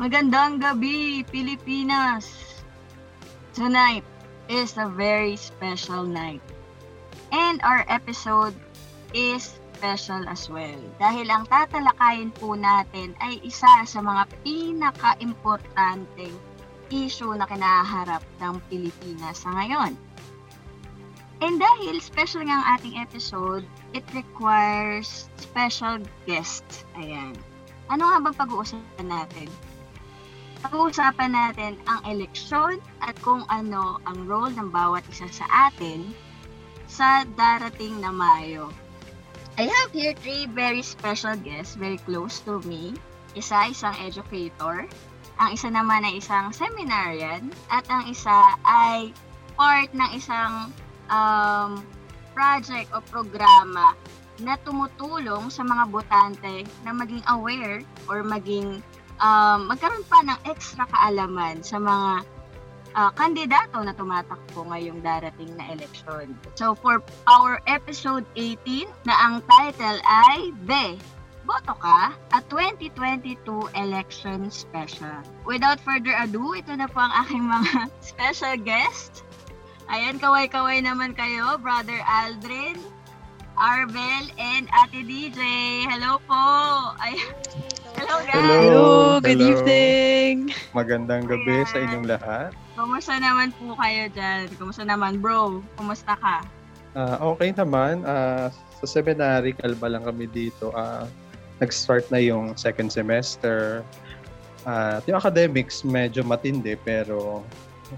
Magandang gabi, Pilipinas! Tonight is a very special night. And our episode is special as well. Dahil ang tatalakayin po natin ay isa sa mga pinaka-importanteng issue na kinaharap ng Pilipinas sa ngayon. And dahil special nga ang ating episode, it requires special guests. Ayan. Ano nga ba pag-uusapan natin? Pag-uusapan natin ang eleksyon at kung ano ang role ng bawat isa sa atin sa darating na Mayo. I have here three very special guests, very close to me. Isa, isang educator. Ang isa naman ay isang seminarian. At ang isa ay part ng isang um, project o programa na tumutulong sa mga botante na maging aware or maging um, magkaroon pa ng extra kaalaman sa mga uh, kandidato na tumatakbo ngayong darating na eleksyon. So for our episode 18 na ang title ay Be, Boto Ka at 2022 Election Special. Without further ado, ito na po ang aking mga special guest. Ayan, kaway-kaway naman kayo, Brother Aldrin, Arbel, and Ate DJ. Hello po! Ayan. Hello guys! Hello. Hello, good Hello. evening. Magandang gabi sa Ayan. inyong lahat. Kumusta naman po kayo dyan? Kumusta naman, bro? Kumusta ka? Ah, okay naman. Ah, sa seminary, kalba lang kami dito. Ah, nag-start na yung second semester. At yung academics, medyo matindi pero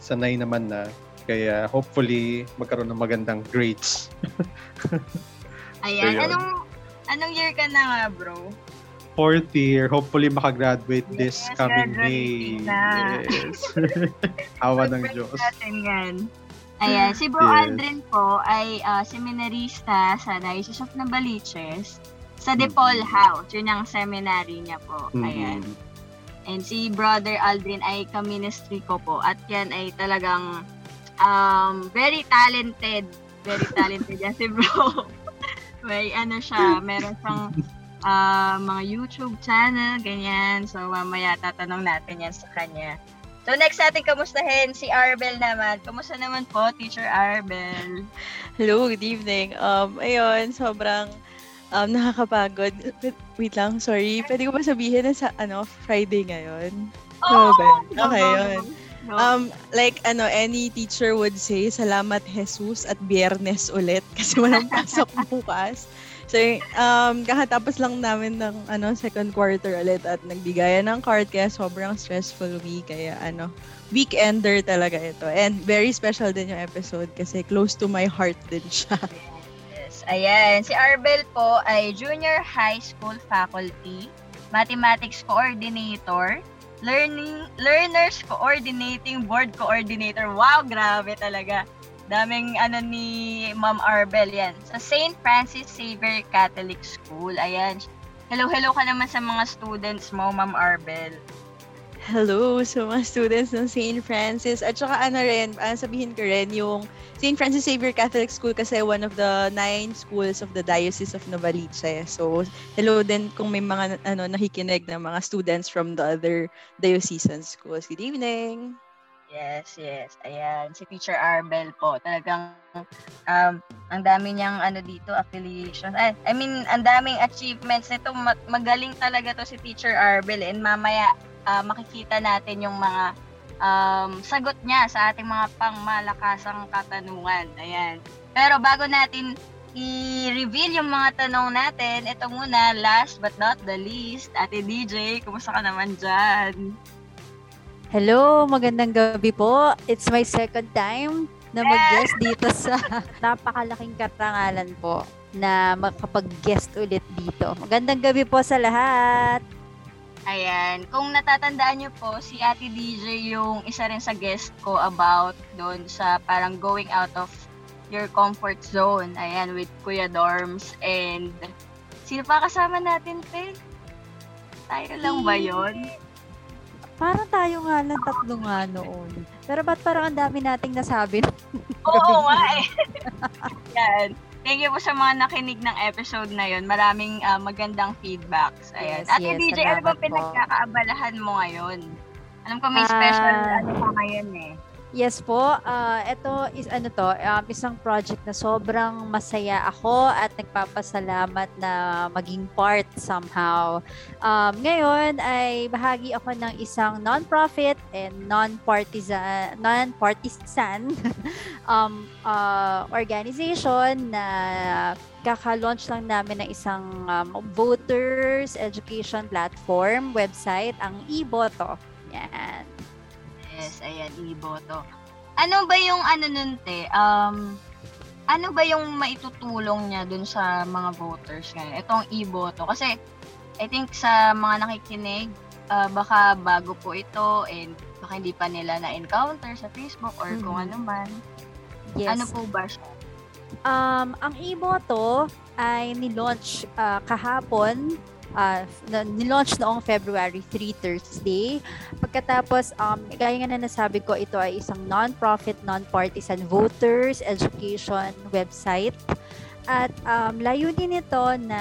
sanay naman na. Kaya hopefully magkaroon ng magandang grades. Ayan, Ayun. anong anong year ka na nga, bro? Fourth year, hopefully makagraduate this Yes, coming graduating May. na. Yes. Awa ng Diyos. natin yan. Ayan, si Bro Yes. Aldrin po ay ah, seminarista sa Diocese of Navaliches sa De. Paul House. Yun ang seminary niya po. Ayan. Mhm. And si Brother Aldrin ay ka-ministry ko po. At yan ay talagang um, very talented. Very talented yan si bro. May ano siya, meron siyang ah, mga YouTube channel, ganyan. So mamaya tatanong natin yan sa kanya. So next natin kamustahin si Arbel naman. Kumusta naman po, Teacher Arbel? Hello, good evening. Um, ayun, sobrang um, nakakapagod. Wait, lang, sorry. Pwede ko ba sabihin na sa ano, Friday ngayon? Oh, ba? no, Okay, no, yun. no. Um, like ano, any teacher would say, salamat Jesus at biyernes ulit kasi walang pasok bukas. So, um, kakatapos lang namin ng ano, second quarter ulit at nagbigayan ng card kaya sobrang stressful week. Kaya ano, weekender talaga ito. And very special din yung episode kasi close to my heart din siya. Yes. Ayan, si Arbel po ay junior high school faculty, mathematics coordinator, learning learners coordinating board coordinator. Wow, grabe talaga. Daming ano ni Ma'am Arbel yan. Sa St. Francis Xavier Catholic School. Ayan. Hello, hello ka naman sa mga students mo, Ma'am Arbel. Hello sa mga students ng St. Francis. At saka ano rin, ah, sabihin ko rin, yung St. Francis Xavier Catholic School kasi one of the nine schools of the Diocese of Novaliches. So, hello din kung may mga ano, nakikinig na mga students from the other diocesan schools. Good evening! Yes, yes. Ayan, si Teacher Arbel po. Talagang um, ang dami niyang ano dito, affiliation. Ay, I mean, ang daming achievements nito. Ma- magaling talaga to si Teacher Arbel. And mamaya, ah, makikita natin yung mga um, sagot niya sa ating mga pangmalakasang katanungan. Ayan. Pero bago natin i-reveal yung mga tanong natin, ito muna, last but not the least, Ate DJ, kumusta ka naman dyan? Hello, magandang gabi po. It's my second time na mag-guest dito sa napakalaking katangalan po na makapag-guest ulit dito. Magandang gabi po sa lahat. Ayan, kung natatandaan niyo po, si Ate DJ yung isa rin sa guest ko about doon sa parang going out of your comfort zone. Ayan, with Kuya Dorms. And sino pa kasama natin, Pe? Tayo lang ba yon? Parang tayo nga lang tatlo nga noon. Pero ba't parang ang dami nating nasabi? Oo nga eh. Yan. Thank you po sa mga nakinig ng episode na yon. Maraming ah, magandang feedbacks. Ayan. Yes, Ate yes, DJ, ano ba pinagkakaabalahan mo ngayon? Alam ko may special Ah. ano pa ngayon eh. Yes po, ah ito is ano to, um, isang project na sobrang masaya ako at nagpapasalamat na maging part somehow. Um, ngayon ay bahagi ako ng isang non-profit and non-partisan non-partisan um, ah, organization na kaka-launch lang namin ng isang um, voters education platform website ang iBoto. Yan. Yes, ayan, iboto. Ano ba yung ano nun, te? Um, ano ba yung maitutulong niya dun sa mga voters ngayon? Itong iboto. Kasi, I think sa mga nakikinig, ah, baka bago po ito and baka hindi pa nila na-encounter sa Facebook or kung Mhm. ano man. Yes. Ano po ba siya? Um, ang iboto ay nilaunch ah, kahapon. Ah, na- nilaunch noong February 3, Thursday. Pagkatapos, um, gaya nga na nasabi ko, ito ay isang non-profit, non-partisan voters education website. At um, layunin nito na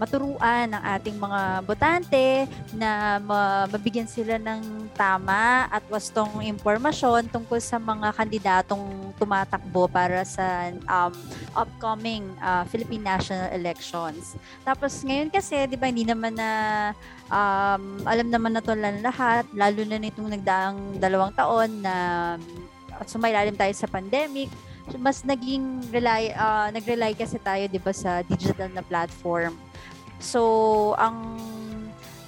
maturuan ng ating mga botante na ma- mabigyan sila ng tama at wastong impormasyon tungkol sa mga kandidatong tumatakbo para sa um, upcoming uh, Philippine national elections. Tapos ngayon kasi, di ba, hindi naman na um, alam naman na to lahat, lalo na nitong nagdaang dalawang taon na at sumailalim tayo sa pandemic, mas naging rely, ah, nag-rely kasi tayo, di ba, sa digital na platform. So, ang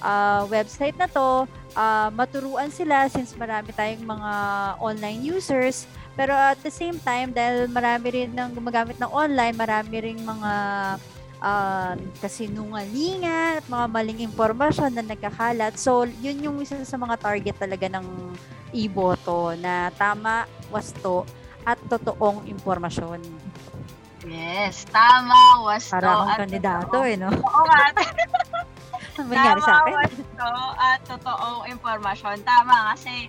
ah, website na to, ah, maturuan sila since marami tayong mga online users. Pero at the same time, dahil marami rin ng gumagamit ng online, marami rin mga um, kasinungalingan at mga maling impormasyon na nagkakalat. So, yun yung isa sa mga target talaga ng iboto na tama, wasto, at totoong impormasyon. Yes, tama, wasto. Para akong at kandidato totoo. eh, no? Oo nga, nangyari sa akin? wasto at totoong impormasyon. Tama kasi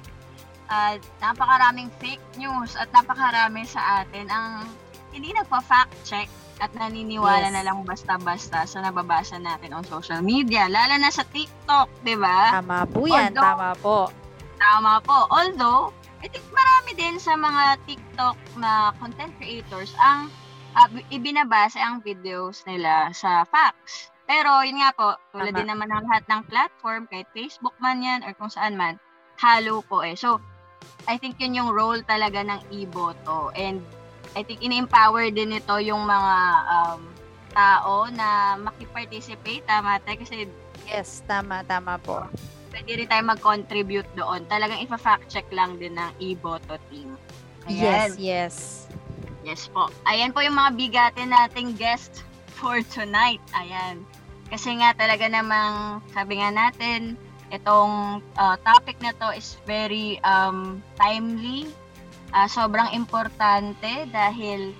ah, napakaraming fake news at napakarami sa atin ang hindi nagpa-fact check at naniniwala Yes. na lang basta-basta sa nababasa natin on social media, lalo na sa TikTok, 'di ba? Tama po yan, Although- tama po. Tama po. Although, I think marami din sa mga TikTok na content creators ang ah, ibinabasa ang videos nila sa facts. Pero yun nga po, tulad Tama. din naman ng lahat ng platform, kahit Facebook man yan or kung saan man, halo po eh. So, I think yun yung role talaga ng iboto. And I think in-empower din ito yung mga um, tao na makiparticipate. Tama tayo kasi Yes, tama, tama po. Pwede rin tayo mag-contribute doon. Talagang ipa-fact check lang din ng iboto team. Yes, Ayan. yes. Yes po. Ayan po yung mga bigatin nating guest for tonight. Ayan. Kasi nga talaga namang, sabi nga natin, itong uh, topic na to is very um, timely. Ah, sobrang importante dahil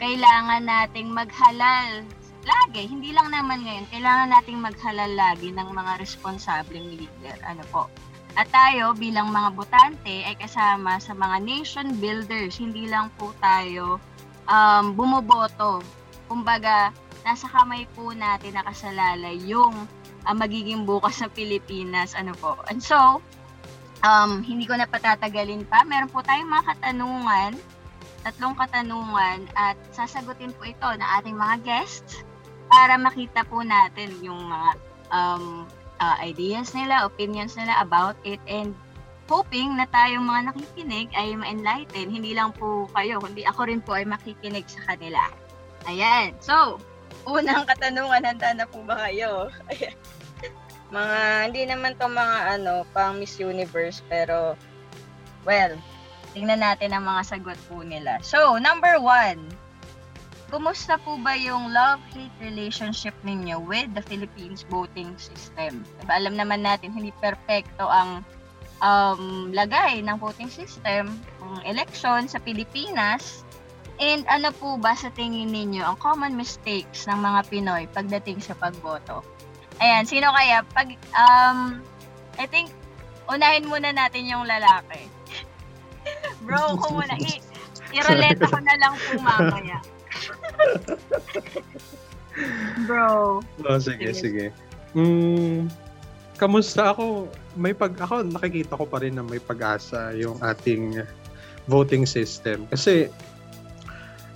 kailangan nating maghalal lagi, hindi lang naman ngayon, kailangan nating maghalal lagi ng mga responsableng leader. Ano po? At tayo bilang mga botante ay kasama sa mga nation builders. Hindi lang po tayo um, bumoboto. Kumbaga, nasa kamay po natin nakasalalay yung ah, magiging bukas ng Pilipinas. Ano po. And so, um, hindi ko na patatagalin pa. Meron po tayong mga katanungan, tatlong katanungan at sasagutin po ito ng ating mga guests para makita po natin yung mga um, ah, ideas nila, opinions nila about it and hoping na tayong mga nakikinig ay ma-enlighten. Hindi lang po kayo, kundi ako rin po ay makikinig sa kanila. Ayan. So, unang katanungan, handa na po ba kayo? Mga, hindi naman to mga ano, pang Miss Universe, pero, well, tingnan natin ang mga sagot po nila. So, number one, kumusta po ba yung love-hate relationship ninyo with the Philippines voting system? Diba, alam naman natin, hindi perpekto ang um, lagay ng voting system, ang election sa Pilipinas. And ano po ba sa tingin ninyo ang common mistakes ng mga Pinoy pagdating sa pagboto? Ayan, sino kaya? Pag, um, I think, unahin muna natin yung lalaki. Bro, ko muna. I- ireleta ko na lang po mamaya. Bro. Oh, sige, Sige. sige. Mm, kamusta ako? May pag ako nakikita ko pa rin na may pag-asa yung ating voting system kasi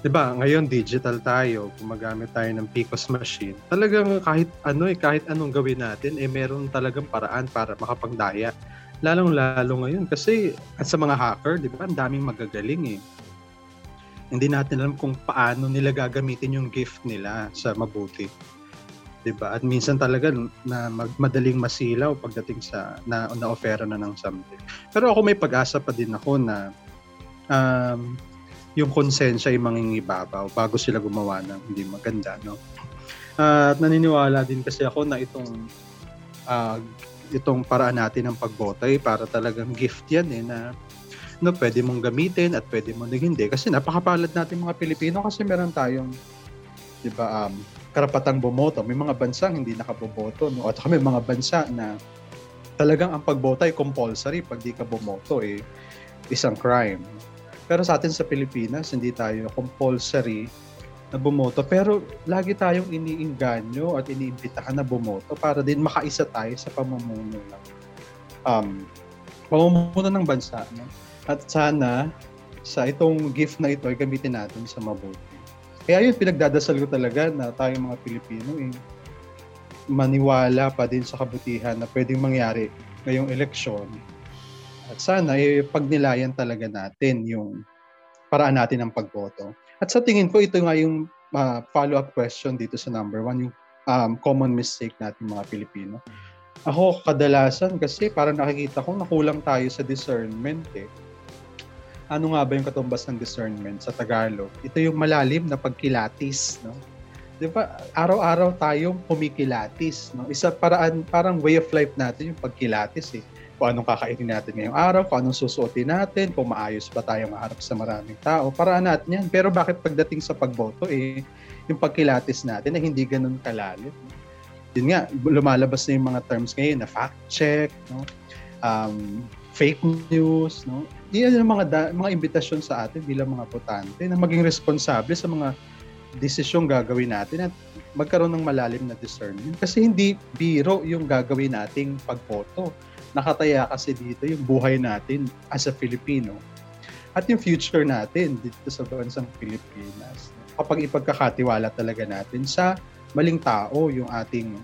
'di ba, ngayon digital tayo, gumagamit tayo ng PCOS machine. Talagang kahit ano eh, kahit anong gawin natin eh meron talagang paraan para makapagdaya. Lalong-lalo ngayon kasi at sa mga hacker, 'di ba, ang daming magagaling eh. Hindi natin alam kung paano nila gagamitin yung gift nila sa mabuti. 'di ba? At minsan talaga na mag, madaling masilaw pagdating sa na na-offera na ng something. Pero ako may pag-asa pa din ako na um, yung konsensya ay mangingibabaw bago sila gumawa ng hindi maganda, no? At naniniwala din kasi ako na itong ah, itong paraan natin ng pagboto ay para talagang gift yan eh na no, pwede mong gamitin at pwede mong hindi kasi napakapalad natin mga Pilipino kasi meron tayong 'di ba um, karapatang bumoto. May mga bansang hindi nakaboboto. No? At may mga bansa na talagang ang pagboto ay compulsory. Pag di ka bumoto, eh, isang crime. Pero sa atin sa Pilipinas, hindi tayo compulsory na bumoto. Pero lagi tayong iniinganyo at iniimbitahan na bumoto para din makaisa tayo sa pamumuno ng um, pamumuno ng bansa. No? At sana sa itong gift na ito ay gamitin natin sa mabuti. Kaya yun, pinagdadasal ko talaga na tayong mga Pilipino eh, maniwala pa din sa kabutihan na pwedeng mangyari ngayong eleksyon. At sana, eh, pagnilayan talaga natin yung paraan natin ng pagboto. At sa tingin ko, ito nga yung uh, follow-up question dito sa number one, yung um, common mistake natin mga Pilipino. Ako, kadalasan kasi parang nakikita ko nakulang tayo sa discernment eh ano nga ba yung katumbas ng discernment sa Tagalog? Ito yung malalim na pagkilatis, no? 'Di ba? Araw-araw tayong pumikilatis, no? Isa paraan parang way of life natin yung pagkilatis eh. Kung anong kakainin natin ngayong araw, kung anong susuotin natin, kung maayos ba tayong maharap sa maraming tao. Paraan natin yan. Pero bakit pagdating sa pagboto, eh, yung pagkilatis natin ay hindi ganun kalalim. Yun nga, lumalabas na yung mga terms ngayon na fact check, no? um, fake news, no? Yan yung mga da- mga imbitasyon sa atin bilang mga botante na maging responsable sa mga desisyong gagawin natin at magkaroon ng malalim na discernment. Kasi hindi biro yung gagawin nating pagboto. Nakataya kasi dito yung buhay natin as a Filipino at yung future natin dito sa bansang Pilipinas. Kapag ipagkakatiwala talaga natin sa maling tao yung ating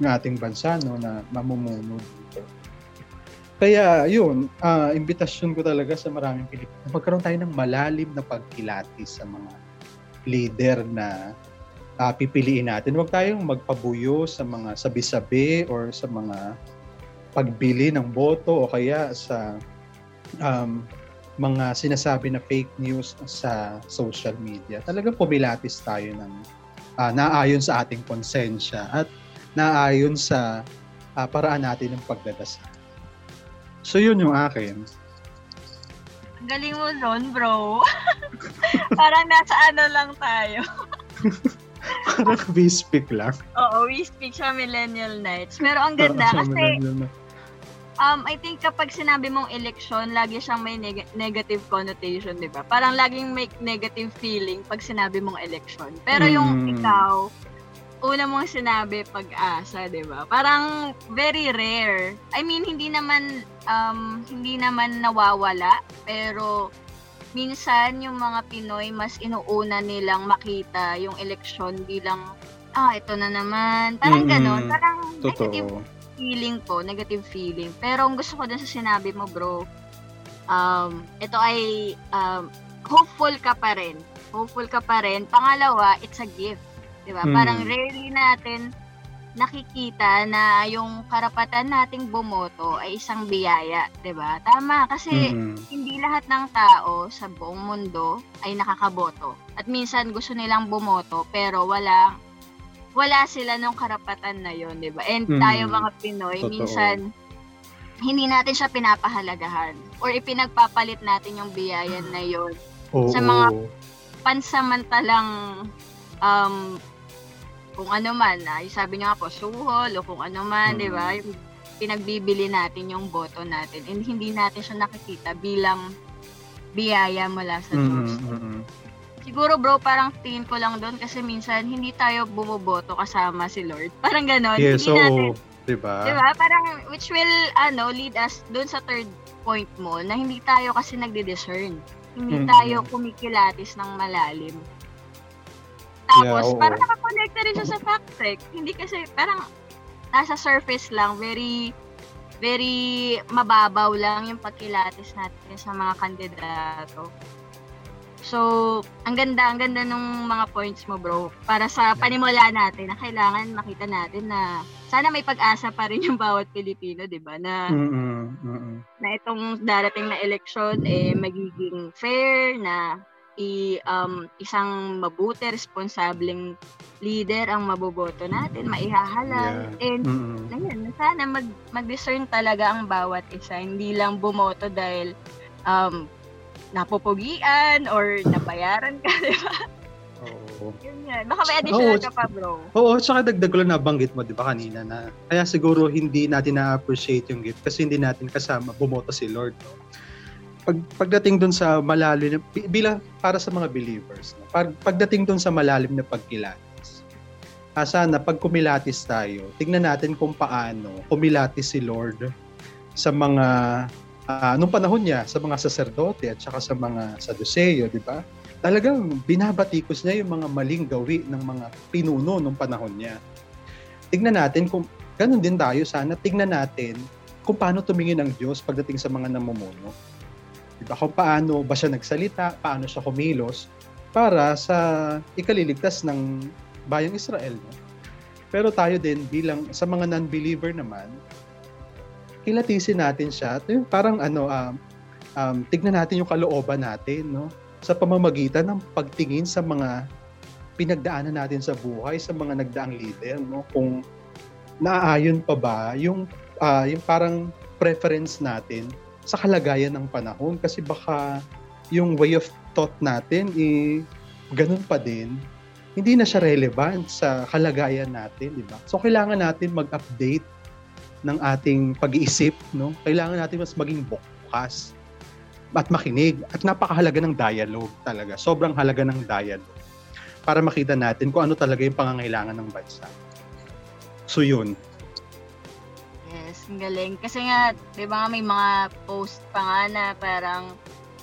yung ating bansa no na mamumuno. Kaya yun, uh, imbitasyon ko talaga sa maraming Pilipino. Magkaroon tayo ng malalim na pagkilatis sa mga leader na uh, pipiliin natin. Huwag tayong magpabuyo sa mga sabi-sabi or sa mga pagbili ng boto o kaya sa um, mga sinasabi na fake news sa social media. Talagang pumilatis tayo ng uh, naayon sa ating konsensya at naayon sa uh, paraan natin ng pagdadasal. So yun yung akin. Ang galing mo ron, bro. Parang nasa ano lang tayo. Parang we speak lang. Oo, we speak sa Millennial Nights. Pero ang ganda kasi um, I think kapag sinabi mong election, lagi siyang may neg- negative connotation, di ba? Parang laging may negative feeling pag sinabi mong election. Pero yung Mm. ikaw, una mong sinabi pag-asa, 'di ba? Parang very rare. I mean, hindi naman um hindi naman nawawala, pero minsan yung mga Pinoy mas inuuna nilang makita yung eleksyon bilang ah, ito na naman. Parang Mm-mm. gano'n. Parang negative Totoo. feeling po, negative feeling. Pero ang gusto ko dun sa sinabi mo, bro, um, ito ay um, hopeful ka pa rin. Hopeful ka pa rin. Pangalawa, it's a gift. 'Di ba? Mm. Parang rarely natin nakikita na yung karapatan nating bumoto ay isang biyaya, 'di ba? Tama kasi Mm-mm. hindi lahat ng tao sa buong mundo ay nakakaboto. At minsan gusto nilang bumoto pero wala wala sila nung karapatan na yon, 'di ba? And Mm. tayo mga Pinoy Totoo. minsan hindi natin siya pinapahalagahan or ipinagpapalit natin yung biyayan na yon Oo. sa mga- pansamantalang um, kung ano man, ay sabi niyo nga po, suhol o kung ano man, Mm. di ba? Yung Pinagbibili natin yung boto natin and hindi natin siya nakikita bilang biyaya mula sa Mm-mm, Diyos. mm-mm. siguro bro, parang tingin ko lang doon kasi minsan hindi tayo bumoboto kasama si Lord. Parang ganon. Yes, hindi natin, oo. Diba? Diba? Parang, which will, ano, lead us doon sa third point mo na hindi tayo kasi nagde-discern. Hindi Mm. tayo kumikilatis ng malalim. Tapos, Yeah, parang nakakonect na rin siya sa fact check. Hindi kasi, parang nasa surface lang, very, very mababaw lang yung pagkilatis natin sa mga kandidato. So, ang ganda, ang ganda nung mga points mo, bro. Para sa panimula natin, na kailangan makita natin na sana may pag-asa pa rin yung bawat Pilipino, di ba? Na, Mm-mm, mm-mm. na itong darating na eleksyon eh magiging fair na i um, isang mabuti responsableng leader ang maboboto natin, maihahalal. Yeah. And Mm-mm. ayun, sana mag mag-discern talaga ang bawat isa, hindi lang bumoto dahil um napupugian or nabayaran ka, di ba? Oo. Yun yan. Baka may additional Oo. ka pa, bro. Oo, tsaka dagdag ko lang nabanggit mo, di ba, kanina na kaya siguro hindi natin na-appreciate yung gift kasi hindi natin kasama bumoto si Lord. No? Pag, pagdating dun sa malalim, bilang para sa mga believers, pag, pagdating dun sa malalim na pagkilatis, ah, sana pag kumilatis tayo, tignan natin kung paano kumilatis si Lord sa mga, ah, nung panahon niya, sa mga saserdote at saka sa mga saduseo, di ba? talagang binabatikos niya yung mga maling gawi ng mga pinuno nung panahon niya. Tignan natin kung ganun din tayo sana, tignan natin kung paano tumingin ang Diyos pagdating sa mga namumuno. Diba? Kung paano ba siya nagsalita, paano siya kumilos para sa ikaliligtas ng bayang Israel. No? Pero tayo din bilang sa mga non-believer naman, kilatisin natin siya. At yung parang ano, um, um, tignan natin yung kalooban natin, no? sa pamamagitan ng pagtingin sa mga pinagdaanan natin sa buhay, sa mga nagdaang leader, no? Kung naaayon pa ba yung, ah, yung parang preference natin sa kalagayan ng panahon kasi baka yung way of thought natin eh, ganun pa din hindi na siya relevant sa kalagayan natin, di ba? So kailangan natin mag-update ng ating pag-iisip, no? Kailangan natin mas maging bukas at makinig at napakahalaga ng dialogue talaga. Sobrang halaga ng dialogue para makita natin kung ano talaga yung pangangailangan ng bansa. So yun. Ang galing. Kasi nga, di ba nga may mga post pa nga na parang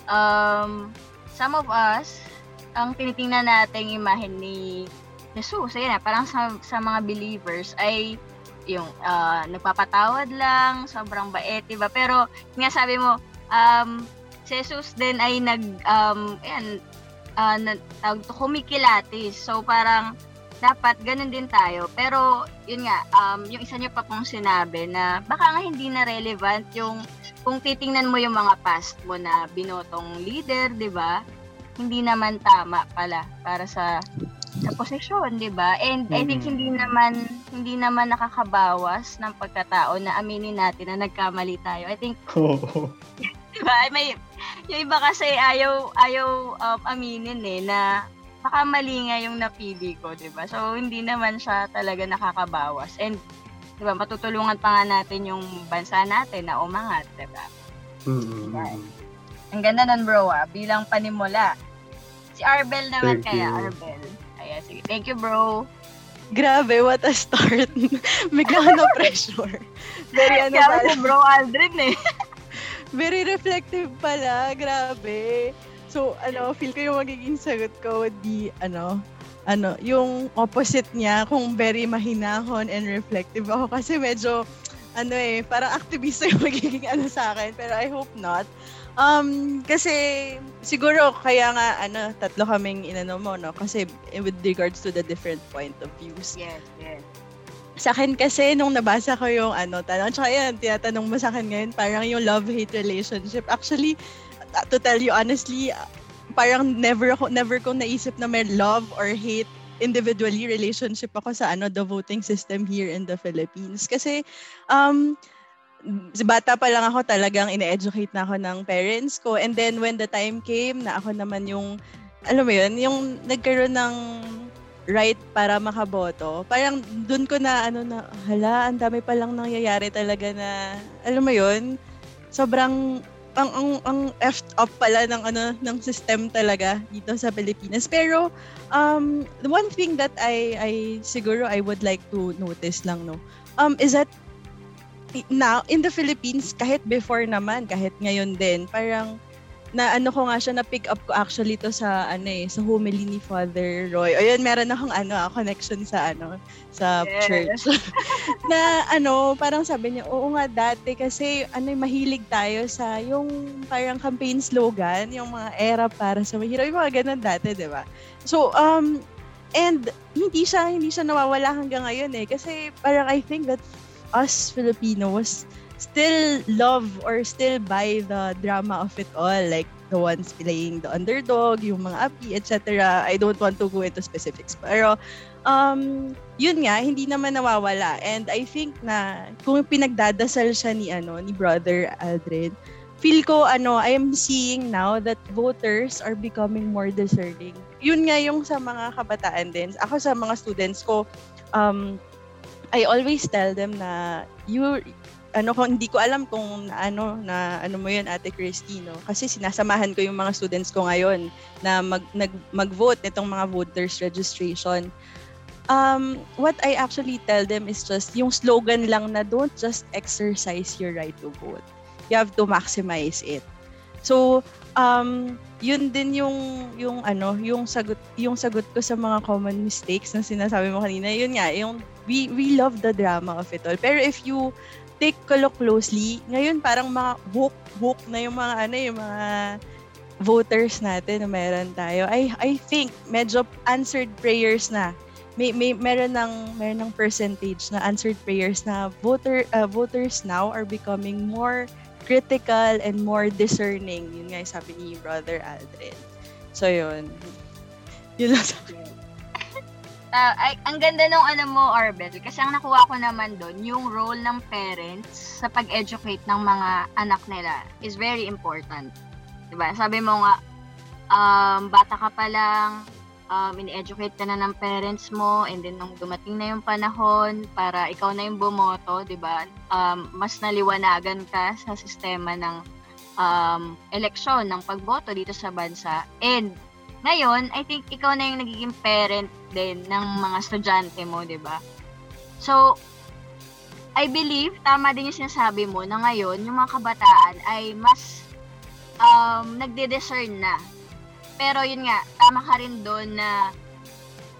um, some of us, ang tinitingnan natin imahen ni Jesus, ayun na, parang sa, sa mga believers ay yung ah, nagpapatawad lang, sobrang bait, di ba? Pero, nga sabi mo, um, si Jesus din ay nag, um, ayan, ah, na, to, kumikilatis. So, parang, dapat ganun din tayo. Pero, yun nga, um, yung isa niyo pa pong sinabi na baka nga hindi na relevant yung kung titingnan mo yung mga past mo na binotong leader, di ba? Hindi naman tama pala para sa sa posisyon, di ba? And I think hindi naman hindi naman nakakabawas ng pagkatao na aminin natin na nagkamali tayo. I think Oo. di ba? May yung iba kasi ayaw ayaw um, aminin eh na baka mali nga yung napili ko, di ba? So hindi naman siya talaga nakakabawas. And di ba, matutulungan pa nga natin yung bansa natin na umangat, di ba? Mm-mm. Ang ganda nun bro ah, bilang panimula. Si Arbel naman Thank kaya, you. Arbel. Ayan, sige. Thank you bro. Grabe, what a start. Bigla ka na pressure. Very ano Kaya pala. si bro Aldrin eh. Very reflective pala. Grabe. So, ano, feel ko yung magiging sagot ko would be, ano, ano, yung opposite niya, kung very mahinahon and reflective ako. Kasi medyo, ano eh, parang aktivista yung magiging ano sa akin. Pero I hope not. Um, kasi, siguro, kaya nga, ano, tatlo kaming inano mo, no? Kasi, with regards to the different point of views. Yes, yes. Sa akin kasi, nung nabasa ko yung ano, tanong, tsaka yan, tinatanong mo sa akin ngayon, parang yung love-hate relationship. Actually, to tell you honestly, parang never ako, never ko naisip na may love or hate individually relationship ako sa ano the voting system here in the Philippines. Kasi um bata pa lang ako talagang ine-educate na ako ng parents ko. And then when the time came na ako naman yung alam mo yun yung nagkaroon ng right para makaboto parang dun ko na ano na hala ang dami pa lang nangyayari talaga na alam mo yun? Sobrang ang ang ang effed up pala ng ano ng system talaga dito sa Pilipinas. Pero um the one thing that I I siguro I would like to notice lang no um is that now in the Philippines kahit before naman kahit ngayon din parang na ano ko nga siya na pick up ko actually to sa ano eh sa homily ni Father Roy. Ayun meron akong ano ah, connection sa ano sa Yes. church. na ano parang sabi niya oo nga dati kasi ano eh, mahilig tayo sa yung parang campaign slogan, yung mga era para sa mahirap, yung mga ganun dati, 'di ba? So um and hindi siya hindi siya nawawala hanggang ngayon eh kasi parang I think that us Filipinos still love or still buy the drama of it all like the ones playing the underdog yung mga api etc I don't want to go into specifics. Pero um yun nga hindi naman nawawala. And I think na kung pinagdadasal siya ni ano ni brother Aldrin feel ko ano I am seeing now that voters are becoming more discerning. Yun nga yung sa mga kabataan din. Ako sa mga students ko um I always tell them na you ano ko hindi ko alam kung na, ano na ano mo yun Ate Christine no? kasi sinasamahan ko yung mga students ko ngayon na mag nag, mag-vote nitong mga voters registration. Um what I actually tell them is just yung slogan lang na don't just exercise your right to vote. You have to maximize it. So um yun din yung yung ano yung sagot yung sagot ko sa mga common mistakes na sinasabi mo kanina. Yun nga yung we we love the drama of it all. Pero if you take a look closely ngayon parang mga book book na yung mga ano yung mga voters natin na meron tayo I I think medyo answered prayers na may, may meron ng meron ng percentage na answered prayers na voter uh, voters now are becoming more critical and more discerning. Yun nga yung sabi ni Brother Aldrin. So, yun. Yun lang sabi. Ah, ay, ang ganda nung ano mo, Arbel, kasi ang nakuha ko naman doon, yung role ng parents sa pag-educate ng mga anak nila is very important. Diba? Sabi mo nga, um, bata ka pa lang, um, in-educate ka na ng parents mo, and then nung dumating na yung panahon para ikaw na yung bumoto, di ba? Um, mas naliwanagan ka sa sistema ng um, eleksyon, ng pagboto dito sa bansa. And ngayon, I think ikaw na yung nagiging parent din ng mga estudyante mo, di ba? So, I believe, tama din yung sinasabi mo na ngayon, yung mga kabataan ay mas um, nagde-discern na. Pero yun nga, tama ka rin doon na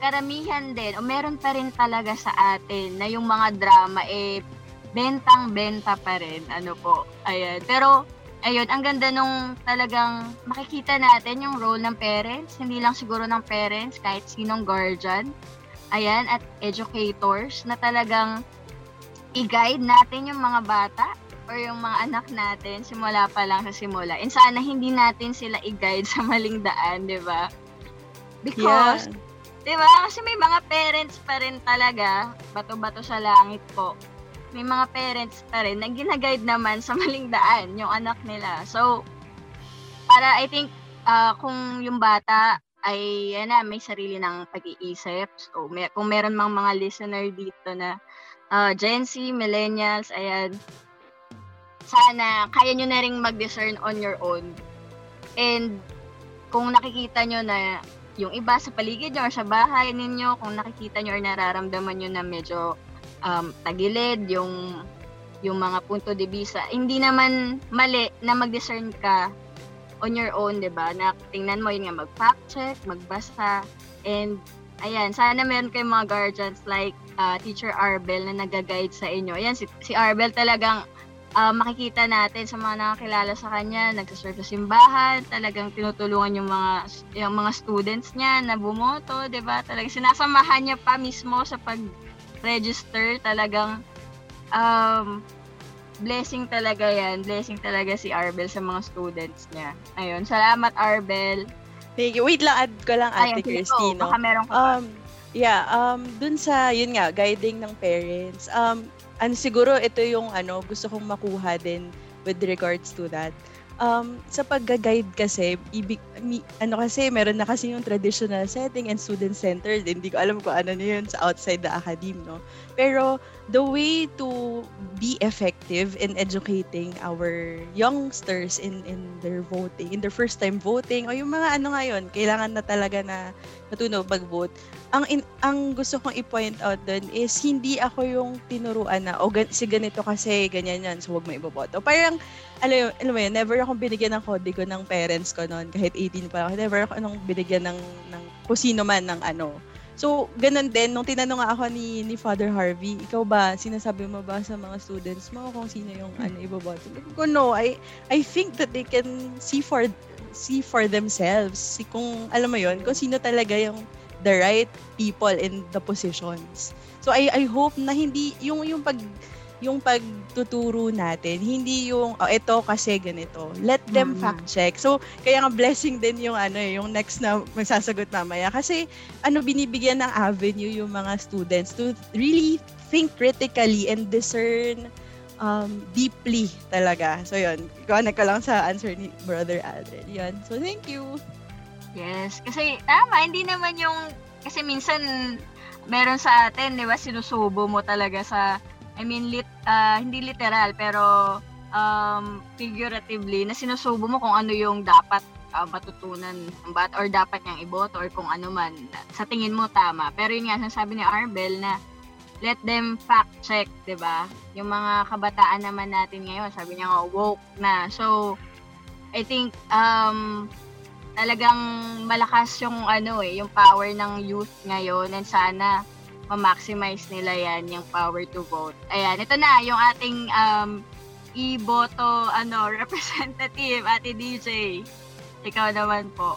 karamihan din, o meron pa rin talaga sa atin na yung mga drama eh bentang-benta pa rin. Ano po, ayan. Pero ayun, ang ganda nung talagang makikita natin yung role ng parents, hindi lang siguro ng parents, kahit sinong guardian, ayan, at educators na talagang i-guide natin yung mga bata or yung mga anak natin simula pa lang sa simula. And sana hindi natin sila i-guide sa maling daan, di ba? Because, di ba, kasi may mga parents pa rin talaga, bato-bato sa langit po, may mga parents pa rin na ginaguide naman sa maling daan yung anak nila. So, para I think uh, kung yung bata ay yan na, may sarili ng pag-iisip. So, may, kung meron mang mga listener dito na uh, Gen Z, millennials, ayan, sana kaya nyo na rin mag-discern on your own. And kung nakikita nyo na yung iba sa paligid nyo or sa bahay ninyo, kung nakikita nyo or nararamdaman nyo na medyo um, tagilid, yung yung mga punto de vista, hindi naman mali na mag-discern ka on your own, 'di ba? Na tingnan mo yun nga mag-fact check, magbasa and ayan, sana meron kayong mga guardians like uh, Teacher Arbel na nag-guide sa inyo. Ayan, si, si Arbel talagang uh, makikita natin sa mga nakakilala sa kanya, nagsaserve sa simbahan, talagang tinutulungan yung mga yung mga students niya na bumoto, 'di ba? Talagang sinasamahan niya pa mismo sa pag register talagang um, blessing talaga yan. Blessing talaga si Arbel sa mga students niya. Ayun, salamat Arbel. Thank you. Wait lang, add ko lang Ate Ayun, Christine. Baka meron pa. Um, yeah, um, dun sa, yun nga, guiding ng parents. Um, ano siguro ito yung ano gusto kong makuha din with regards to that. Um, sa pagga-guide kasi, ibig, mi, ano kasi, meron na kasi yung traditional setting and student-centered. Hindi ko alam kung ano na yun sa outside the academe, no? Pero, the way to be effective in educating our youngsters in in their voting, in their first time voting o yung mga ano ngayon, kailangan na talaga na matunog mag-vote. Ang in, ang gusto kong i-point out doon is hindi ako yung tinuruan na o gan, si ganito kasi ganyan yan so wag mo iboboto. Parang alam, alam mo yun, never akong binigyan ng kodigo ng parents ko noon kahit 18 pa ako. Never ako nung binigyan ng ng kung sino man ng ano So, ganun din, nung tinanong nga ako ni, ni Father Harvey, ikaw ba, sinasabi mo ba sa mga students mo kung sino yung ano, iboboto? Ko, no, I, I think that they can see for see for themselves. Si kung, alam mo yon kung sino talaga yung the right people in the positions. So, I, I hope na hindi, yung, yung pag, yung pagtuturo natin, hindi yung, oh, ito kasi ganito. Let them Mm. fact check. So, kaya nga blessing din yung ano eh, yung next na magsasagot mamaya. Kasi, ano, binibigyan ng avenue yung mga students to really think critically and discern um, deeply talaga. So, yun. Connect ko lang sa answer ni Brother Alden. Yun. So, thank you. Yes, kasi tama, hindi naman yung, kasi minsan, meron sa atin, di ba, sinusubo mo talaga sa, I mean, lit, ah, hindi literal, pero um, figuratively, na sinusubo mo kung ano yung dapat ah, matutunan ng bata or dapat niyang iboto or kung ano man. Sa tingin mo, tama. Pero yun nga, sinasabi ni Arbel na let them fact check, 'di ba? Yung mga kabataan naman natin ngayon, sabi niya nga woke na. So I think um talagang malakas yung ano eh, yung power ng youth ngayon and sana ma-maximize nila yan, yung power to vote. Ayan, ito na yung ating um i-boto ano representative, Ate DJ. Ikaw naman po.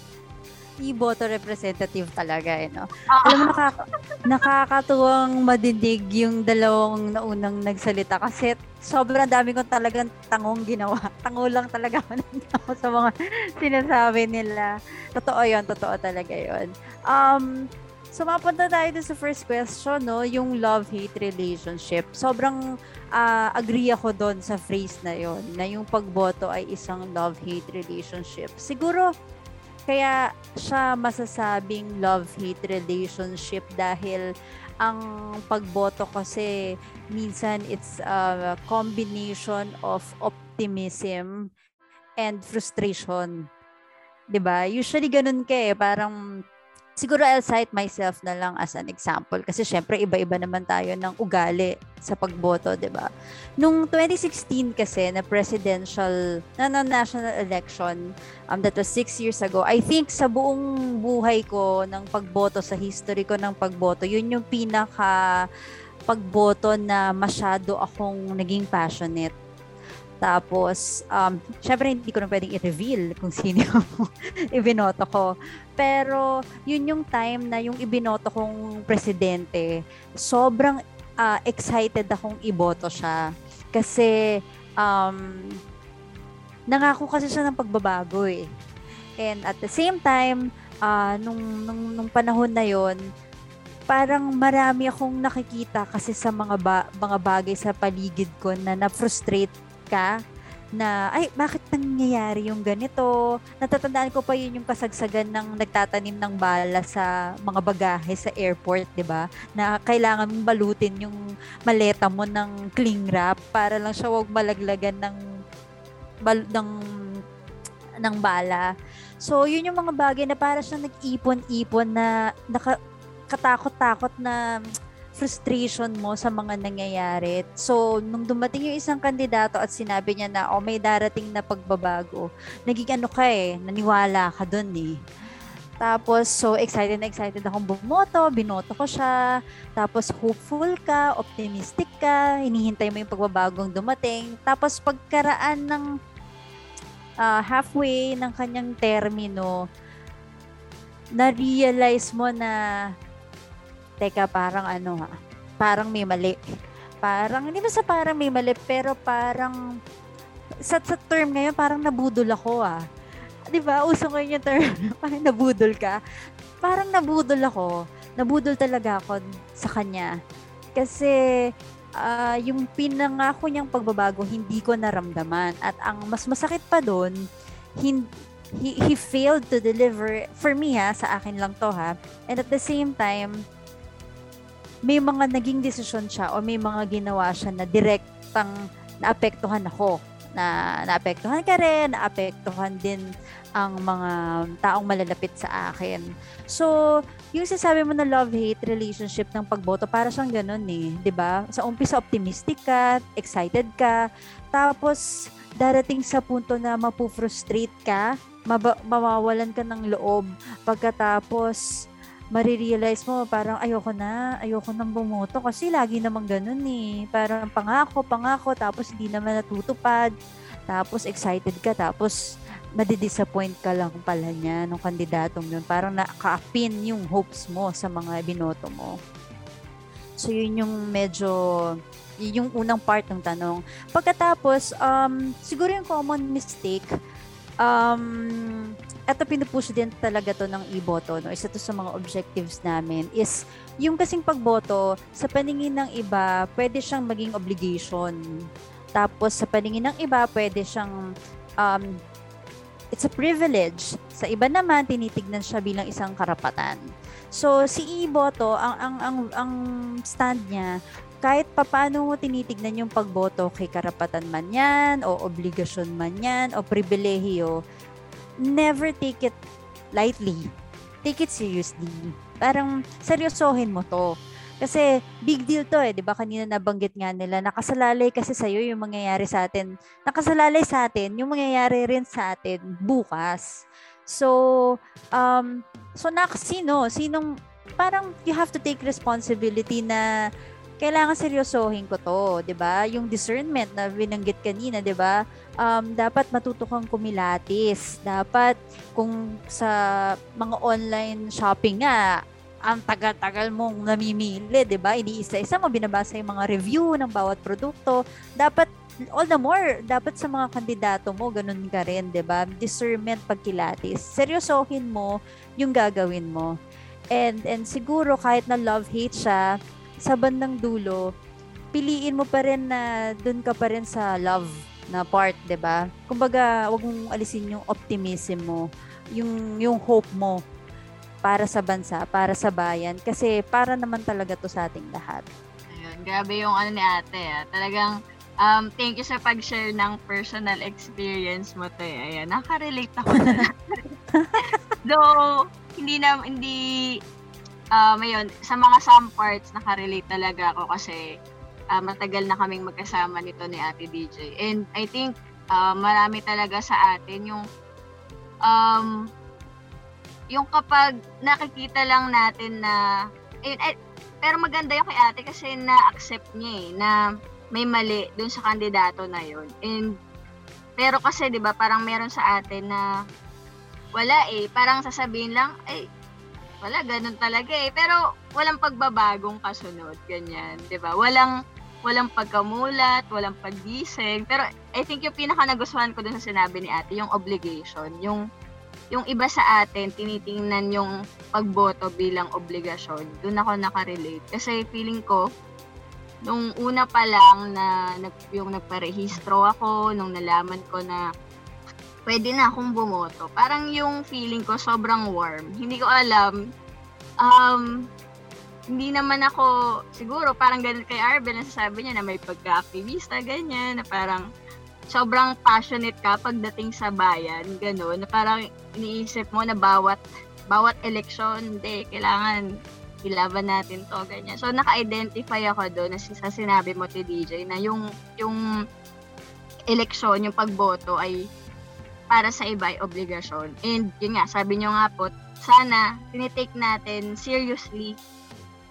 i-boto representative talaga eh, no? Ah, Alam mo, nakaka- nakakatuwang madidig yung dalawang naunang nagsalita kasi sobrang dami kong talagang tangong ginawa. Tango lang talaga ako sa mga sinasabi nila. Totoo yon totoo talaga yon Um, so mapunta tayo dun sa first question, no? Yung love-hate relationship. Sobrang ah, agree ako doon sa phrase na yon na yung pagboto ay isang love-hate relationship. Siguro, kaya siya masasabing love-hate relationship dahil ang pagboto kasi minsan it's a combination of optimism and frustration. 'Di ba? Usually ganun ka eh, parang siguro I'll cite myself na lang as an example kasi syempre iba-iba naman tayo ng ugali sa pagboto, 'di ba? Nung 2016 kasi na presidential na, na national election, um, that was six years ago, I think sa buong buhay ko ng pagboto, sa history ko ng pagboto, yun yung pinaka pagboto na masyado akong naging passionate. Tapos, um, syempre hindi ko na pwedeng i-reveal kung sino yung ibinoto ko. Pero, yun yung time na yung ibinoto kong presidente, sobrang ah, excited akong iboto siya. Kasi, um, nangako kasi siya ng pagbabago eh. And at the same time, ah, nung, nung, nung panahon na yon parang marami akong nakikita kasi sa mga ba- mga bagay sa paligid ko na na-frustrate ka na ay bakit nangyayari yung ganito natatandaan ko pa yun yung kasagsagan ng nagtatanim ng bala sa mga bagahe sa airport 'di ba na kailangan mong balutin yung maleta mo ng cling wrap para lang siya wag malaglagan ng bal- ng ng bala. So, yun yung mga bagay na para siyang nag-ipon-ipon na naka, katakot-takot na frustration mo sa mga nangyayari. So, nung dumating yung isang kandidato at sinabi niya na, oh, may darating na pagbabago, naging ano ka eh, naniwala ka dun eh. Tapos, so excited na excited akong bumoto, binoto ko siya. Tapos, hopeful ka, optimistic ka, hinihintay mo yung pagbabagong dumating. Tapos, pagkaraan ng ah, halfway ng kanyang termino, na-realize mo na, teka, parang ano ha, parang may mali. Parang, hindi ba sa parang may mali, pero parang, sa, sa term ngayon, parang nabudol ako ah. Di ba? Uso ngayon yung term, parang nabudol ka. Parang nabudol ako. Nabudol talaga ako sa kanya. Kasi, ah, yung pinangako niyang pagbabago, hindi ko naramdaman. At ang mas masakit pa doon, hin- he, he failed to deliver, for me ha, sa akin lang to ha. And at the same time, may mga naging desisyon siya o may mga ginawa siya na direktang naapektuhan ako na naapektuhan ka rin, naapektuhan din ang mga taong malalapit sa akin. So, yung sasabi mo na love-hate relationship ng pagboto, para siyang ganun eh. 'di ba Sa umpisa, optimistic ka, excited ka, tapos darating sa punto na mapu-frustrate ka, maba- mawawalan ka ng loob, pagkatapos marirealize mo parang ayoko na, ayoko nang bumoto kasi lagi namang ganun eh. Parang pangako, pangako, tapos hindi naman natutupad. Tapos excited ka, tapos madidisappoint ka lang pala niya nung kandidatong yun. Parang naka-pin yung hopes mo sa mga binoto mo. So yun yung medyo yung unang part ng tanong. Pagkatapos, um, siguro yung common mistake, um, eto pinupush din talaga to ng iboto, no? isa to sa mga objectives namin, is yung kasing pagboto, sa paningin ng iba, pwede siyang maging obligation. Tapos sa paningin ng iba, pwede siyang um, it's a privilege. Sa iba naman, tinitignan siya bilang isang karapatan. So, si Iboto, ang, ang, ang, ang stand niya, kahit papano mo tinitignan yung pagboto kay karapatan man yan, o obligasyon man yan, o pribilehiyo, never take it lightly. Take it seriously. Parang seryosohin mo to. Kasi big deal to eh, 'di ba? Kanina nabanggit nga nila, nakasalalay kasi sa iyo yung mangyayari sa atin. Nakasalalay sa atin yung mangyayari rin sa atin bukas. So, um so na sino, sinong parang you have to take responsibility na kailangan seryosohin ko to, 'di ba? Yung discernment na binanggit kanina, 'di ba? Um dapat matuto kang kumilatis. Dapat kung sa mga online shopping nga, ang tagal-tagal mong namimili, 'di ba? Iniisa-isa mo binabasa yung mga review ng bawat produkto. Dapat all the more, dapat sa mga kandidato mo, ganun ka rin, 'di ba? Discernment pagkilatis. Seryosohin mo yung gagawin mo. And and siguro kahit na love hate siya, sa bandang dulo, piliin mo pa rin na doon ka pa rin sa love na part, 'di ba? Kumbaga, wag mong alisin yung optimism mo, yung yung hope mo para sa bansa, para sa bayan kasi para naman talaga to sa ating lahat. Ayun, grabe yung ano ni Ate, ah. Talagang um thank you sa pag-share ng personal experience mo 'to. Eh. Ayan, nakaka-relate ako. Though hindi na hindi um, ayun, sa mga some parts, nakarelate talaga ako kasi uh, matagal na kaming magkasama nito ni Ate DJ. And I think uh, marami talaga sa atin yung um, yung kapag nakikita lang natin na eh, eh, pero maganda yung kay ate kasi na-accept niya eh, na may mali dun sa kandidato na yun. And pero kasi 'di ba parang meron sa atin na wala eh, parang sasabihin lang, ay wala, ganun talaga eh. Pero walang pagbabagong kasunod, ganyan, 'di ba? Walang walang pagkamulat, walang paggising. Pero I think yung pinaka nagustuhan ko dun sa sinabi ni Ate, yung obligation, yung yung iba sa atin tinitingnan yung pagboto bilang obligasyon. Doon ako nakarelate kasi feeling ko nung una pa lang na yung nagparehistro ako, nung nalaman ko na pwede na akong bumoto. Parang yung feeling ko sobrang warm. Hindi ko alam. Um, hindi naman ako, siguro parang ganun kay Arben, nasasabi niya na may pagka-activista, ganyan, na parang sobrang passionate ka pagdating sa bayan, ganun, na parang iniisip mo na bawat bawat eleksyon, hindi, kailangan ilaban natin to, ganyan. So, naka-identify ako doon na sa sinabi mo ti DJ na yung, yung eleksyon, yung pagboto ay para sa iba ay obligasyon. And yun nga, sabi nyo nga po, sana tinitake natin seriously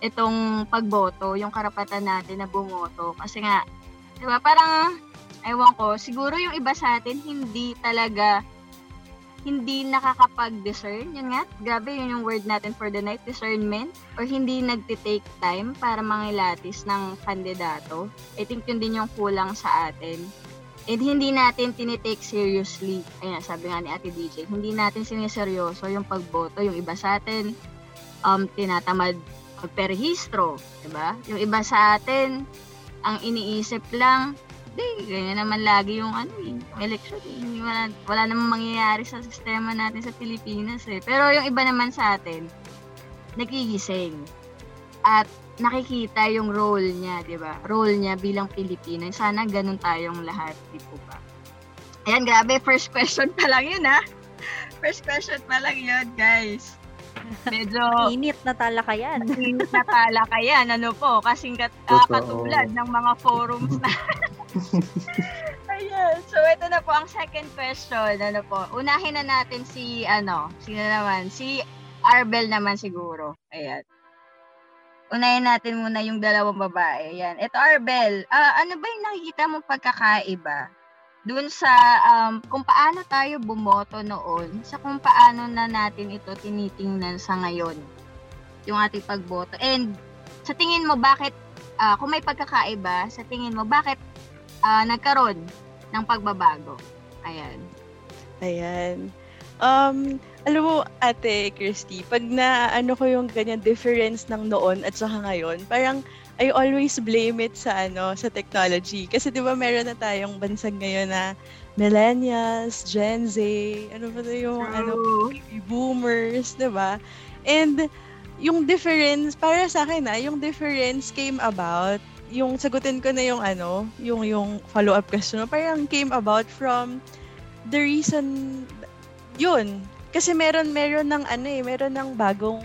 itong pagboto, yung karapatan natin na bumoto. Kasi nga, di ba, parang, ewan ko, siguro yung iba sa atin hindi talaga hindi nakakapag-discern. Yun nga, grabe yun yung word natin for the night, discernment. Or hindi nagtitake time para mangilatis ng kandidato. I think yun din yung kulang sa atin And hindi natin tinitake seriously. Ayan, sabi nga ni Ate DJ, hindi natin siniseryoso yung pagboto. Yung iba sa atin, um, tinatamad magperehistro. Diba? Yung iba sa atin, ang iniisip lang, di, ganyan naman lagi yung ano, yung eh, election. Eh. Wala, wala namang mangyayari sa sistema natin sa Pilipinas eh. Pero yung iba naman sa atin, nagigising. at nakikita yung role niya, 'di ba? Role niya bilang Pilipino. Sana ganun tayong lahat, di po ba? Ayan, grabe, first question pa lang yun, ha? First question pa lang yun, guys. Medyo Init na talakayan. Mainit na talakayan, ano po, kasing kat, Totoo. katulad ng mga forums na. Ayan. So, ito na po ang second question. Ano po, unahin na natin si, ano, sino naman? Si Arbel naman siguro. Ayan. Unahin natin muna yung dalawang babae. Ayan. Ito, Arbel, ah, ano ba yung nakikita mong pagkakaiba dun sa um, kung paano tayo bumoto noon sa kung paano na natin ito tinitingnan sa ngayon yung ating pagboto. And sa tingin mo bakit ah, kung may pagkakaiba, sa tingin mo bakit ah, nagkaroon ng pagbabago? Ayan. Ayan. Um, alam mo, ate Christy, pag na ano ko yung ganyan difference ng noon at saka ngayon, parang I always blame it sa ano sa technology. Kasi 'di ba meron na tayong bansag ngayon na millennials, Gen Z, ano ba 'to yung ano baby boomers, 'di ba? And yung difference para sa akin ah, yung difference came about yung sagutin ko na yung ano, yung yung follow-up question, no? parang came about from the reason yun. Kasi meron meron ng ano eh, meron ng bagong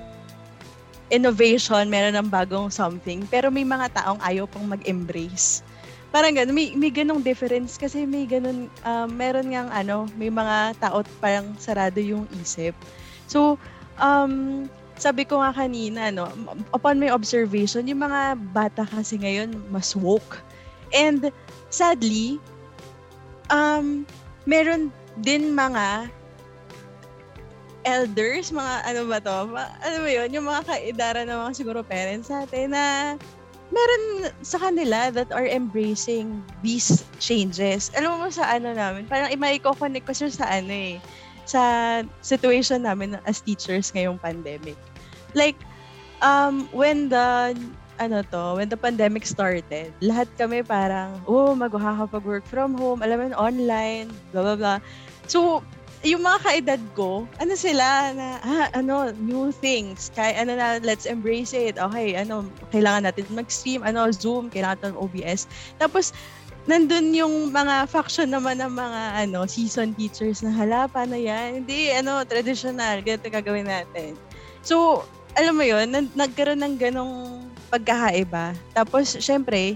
innovation, meron ng bagong something, pero may mga taong ayaw pang mag-embrace. Parang ganun, may, may ganong difference kasi may ganun, um, meron ngang ano, may mga tao parang sarado yung isip. So, um, sabi ko nga kanina, no, upon my observation, yung mga bata kasi ngayon mas woke. And sadly, um, meron din mga elders, mga ano ba to, ano ba yun, yung mga kaedara ng mga siguro parents natin na meron sa kanila that are embracing these changes. Alam mo sa ano namin, parang i-connect ko siya sa ano eh, sa situation namin as teachers ngayong pandemic. Like, um, when the ano to, when the pandemic started, lahat kami parang, oh, magkakapag-work from home, alam mo online, blah, blah, blah. So, yung mga kaedad ko, ano sila na, ah, ano, new things. Kaya, ano na, let's embrace it. Okay, ano, kailangan natin mag-stream, ano, Zoom, kailangan natin OBS. Tapos, nandun yung mga faction naman ng mga, ano, season teachers na, hala, paano yan? Hindi, ano, traditional, ganito gagawin natin. So, alam mo yun, nag- nagkaroon ng ganong pagkakaiba. Tapos, syempre,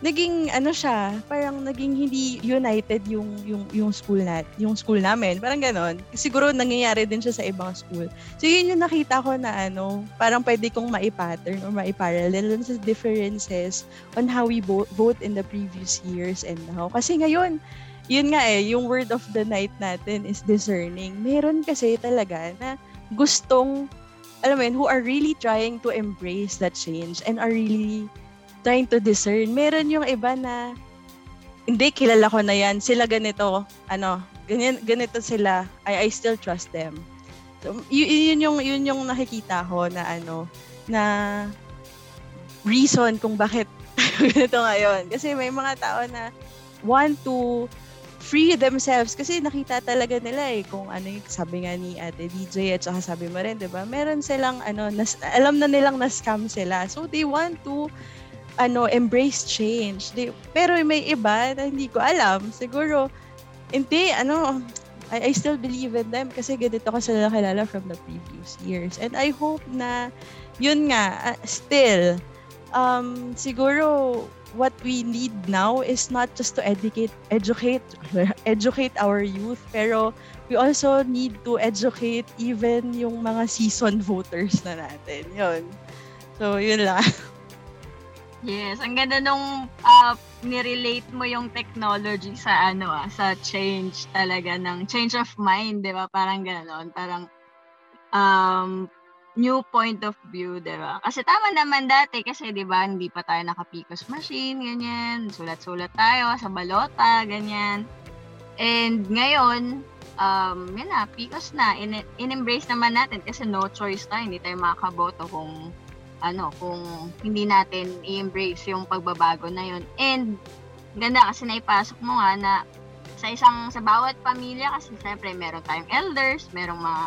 naging ano siya, parang naging hindi united yung yung yung school nat, yung school namin. Parang ganon. Siguro nangyayari din siya sa ibang school. So yun yung nakita ko na ano, parang pwede kong maipattern or maiparallel dun sa differences on how we vote, vote in the previous years and now. Kasi ngayon, yun nga eh, yung word of the night natin is discerning. Meron kasi talaga na gustong alam mo yun, who are really trying to embrace that change and are really trying to discern. Meron yung iba na, hindi, kilala ko na yan. Sila ganito, ano, ganyan, ganito sila. I, I still trust them. So, y- yun, yung, yun yung nakikita ko na ano, na reason kung bakit ganito ngayon. Kasi may mga tao na want to free themselves kasi nakita talaga nila eh kung ano yung sabi nga ni Ate DJ at saka sabi mo rin, 'di ba? Meron silang ano, nas, alam na nilang na-scam sila. So they want to ano, embrace change. They, pero may iba na hindi ko alam. Siguro hindi ano, I, I still believe in them kasi ganito ko sila kilala from the previous years. And I hope na yun nga, uh, still um siguro what we need now is not just to educate educate educate our youth pero we also need to educate even yung mga season voters na natin yun so yun lang Yes, ang ganda nung uh, nirelate mo yung technology sa ano ah, sa change talaga ng change of mind, 'di ba? Parang gano'n, parang um new point of view, 'di ba? Kasi tama naman dati kasi 'di ba, hindi pa tayo naka-picos machine, ganyan. Sulat-sulat tayo sa balota, ganyan. And ngayon, um, yun na, picos na. In- in-embrace naman natin kasi no choice tayo, hindi tayo makakaboto kung ano, kung hindi natin i-embrace yung pagbabago na yun. And ganda kasi naipasok mo nga na sa isang sa bawat pamilya kasi syempre meron tayong elders, merong mga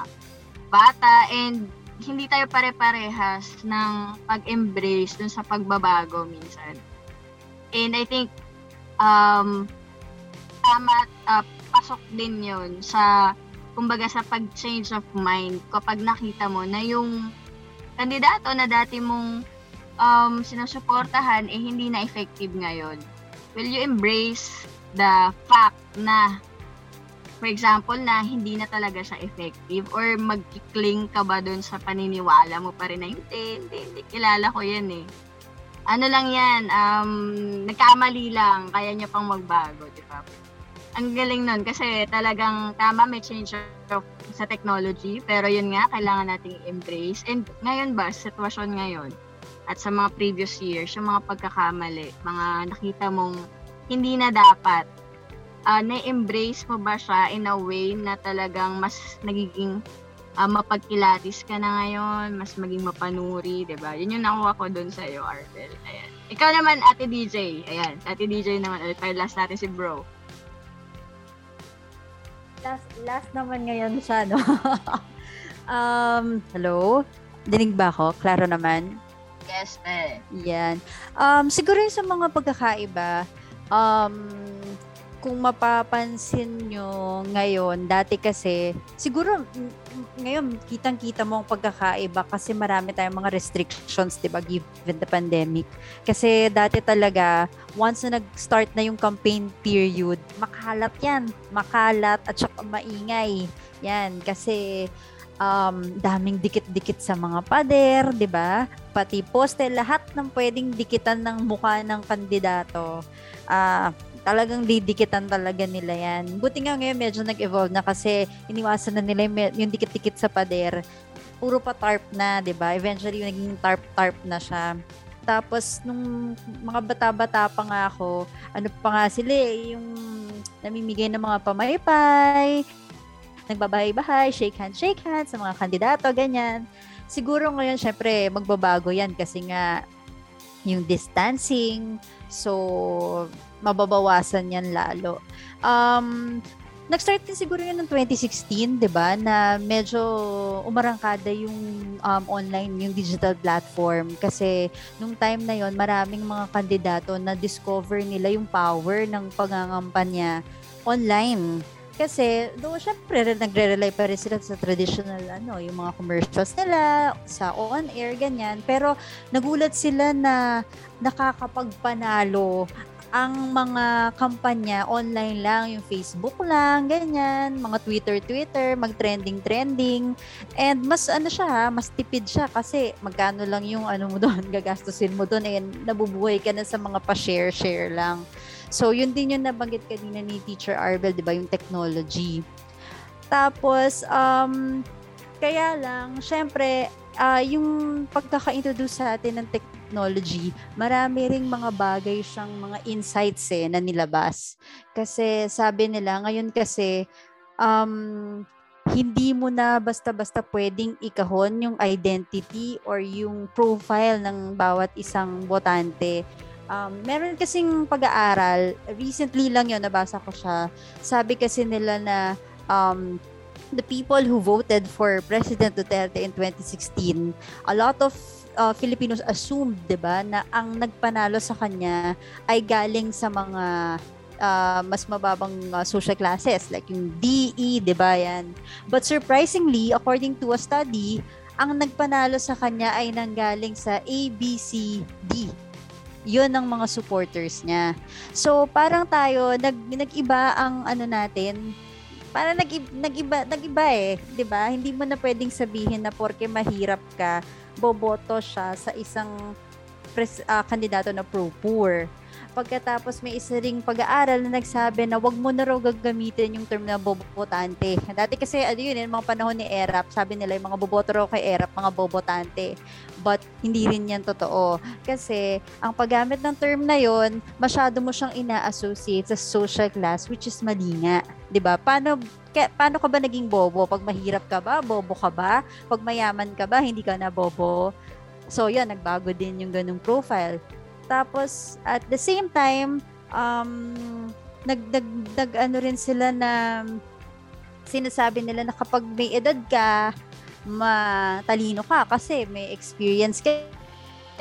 bata and hindi tayo pare-parehas ng pag-embrace dun sa pagbabago minsan. And I think um tama uh, pasok din 'yon sa kumbaga sa pag-change of mind kapag nakita mo na yung kandidato na dati mong um, sinusuportahan eh hindi na effective ngayon. Will you embrace the fact na for example na hindi na talaga siya effective or magkikling ka ba doon sa paniniwala mo pa rin na hindi, hindi, hindi, kilala ko yan eh. Ano lang yan, um, nagkamali lang, kaya niya pang magbago, di ba? Ang galing nun kasi talagang tama may change of, sa technology pero yun nga kailangan nating embrace and ngayon ba sitwasyon ngayon at sa mga previous years yung mga pagkakamali mga nakita mong hindi na dapat uh, na-embrace mo ba siya in a way na talagang mas nagiging uh, mapagkilatis ka na ngayon, mas maging mapanuri, 'di ba? Yun yung nakuha ko doon sa iyo, Arvel. Ayan. Ikaw naman, Ate DJ. Ayan, Ate DJ naman. Ulit, last natin si Bro last, last naman ngayon sa ano. um, hello? Dinig ba ako? Klaro naman? Yes, eh. Yan. Um, siguro yung sa mga pagkakaiba, um, kung mapapansin nyo ngayon, dati kasi, siguro ngayon kitang-kita mo ang pagkakaiba kasi marami tayong mga restrictions, 'di ba, given the pandemic. Kasi dati talaga once na nag-start na yung campaign period, makalat 'yan, makalat at saka maingay. 'Yan kasi um, daming dikit-dikit sa mga pader, 'di ba? Pati poste, lahat ng pwedeng dikitan ng mukha ng kandidato. Ah, uh, talagang didikitan talaga nila yan. Buti nga ngayon medyo nag-evolve na kasi iniwasan na nila yung, dikit-dikit sa pader. Puro pa tarp na, 'di ba? Eventually yung naging tarp-tarp na siya. Tapos nung mga bata-bata pa nga ako, ano pa nga sila eh, yung namimigay ng mga pamaypay, nagbabahay-bahay, shake hands, shake hands sa mga kandidato, ganyan. Siguro ngayon, syempre, magbabago yan kasi nga yung distancing, so mababawasan yan lalo. Um, nag-start din siguro yun ng 2016, 'di ba? Na medyo umarangkada yung um, online, yung digital platform kasi nung time na yon maraming mga kandidato na discover nila yung power ng pangangampanya online. Kasi, do syempre, nagre-rely pa rin sila sa traditional, ano, yung mga commercials nila, sa on-air, ganyan. Pero, nagulat sila na nakakapagpanalo ang mga kampanya online lang, yung Facebook lang, ganyan, mga Twitter, Twitter, mag-trending, trending. And mas ano siya mas tipid siya kasi magkano lang yung ano mo doon, gagastusin mo doon and nabubuhay ka na sa mga pa-share, share lang. So, yun din yung nabanggit kanina ni Teacher Arbel, di ba, yung technology. Tapos, um, kaya lang, syempre, uh, yung pagkaka-introduce sa atin ng technology, technology, marami ring mga bagay siyang mga insights eh na nilabas. Kasi sabi nila, ngayon kasi, um, hindi mo na basta-basta pwedeng ikahon yung identity or yung profile ng bawat isang botante. Um, meron kasing pag-aaral, recently lang yun, nabasa ko siya. Sabi kasi nila na um, the people who voted for President Duterte in 2016, a lot of uh, Filipinos assumed, 'di ba, na ang nagpanalo sa kanya ay galing sa mga uh, mas mababang uh, social classes like yung DE, 'di ba 'yan. But surprisingly, according to a study, ang nagpanalo sa kanya ay nanggaling sa ABCD. 'Yun ang mga supporters niya. So, parang tayo nag nag-iba ang ano natin, para nag nag-iba nag-iba eh, 'di ba? Hindi mo na pwedeng sabihin na porke mahirap ka, boboto siya sa isang pres, uh, kandidato na pro-poor. Pagkatapos may isa ring pag-aaral na nagsabi na wag mo na raw gagamitin yung term na bobotante. Dati kasi ano yun, yung mga panahon ni ERAP, sabi nila yung mga boboto raw kay ERAP, mga bobotante. But hindi rin yan totoo. Kasi ang paggamit ng term na yon masyado mo siyang ina-associate sa social class which is mali nga. 'Di ba? Paano kaya, paano ka ba naging bobo? Pag mahirap ka ba, bobo ka ba? Pag mayaman ka ba, hindi ka na bobo? So, yun, nagbago din yung ganung profile. Tapos, at the same time, um, nag, nag, nag ano rin sila na sinasabi nila na kapag may edad ka, matalino ka kasi may experience ka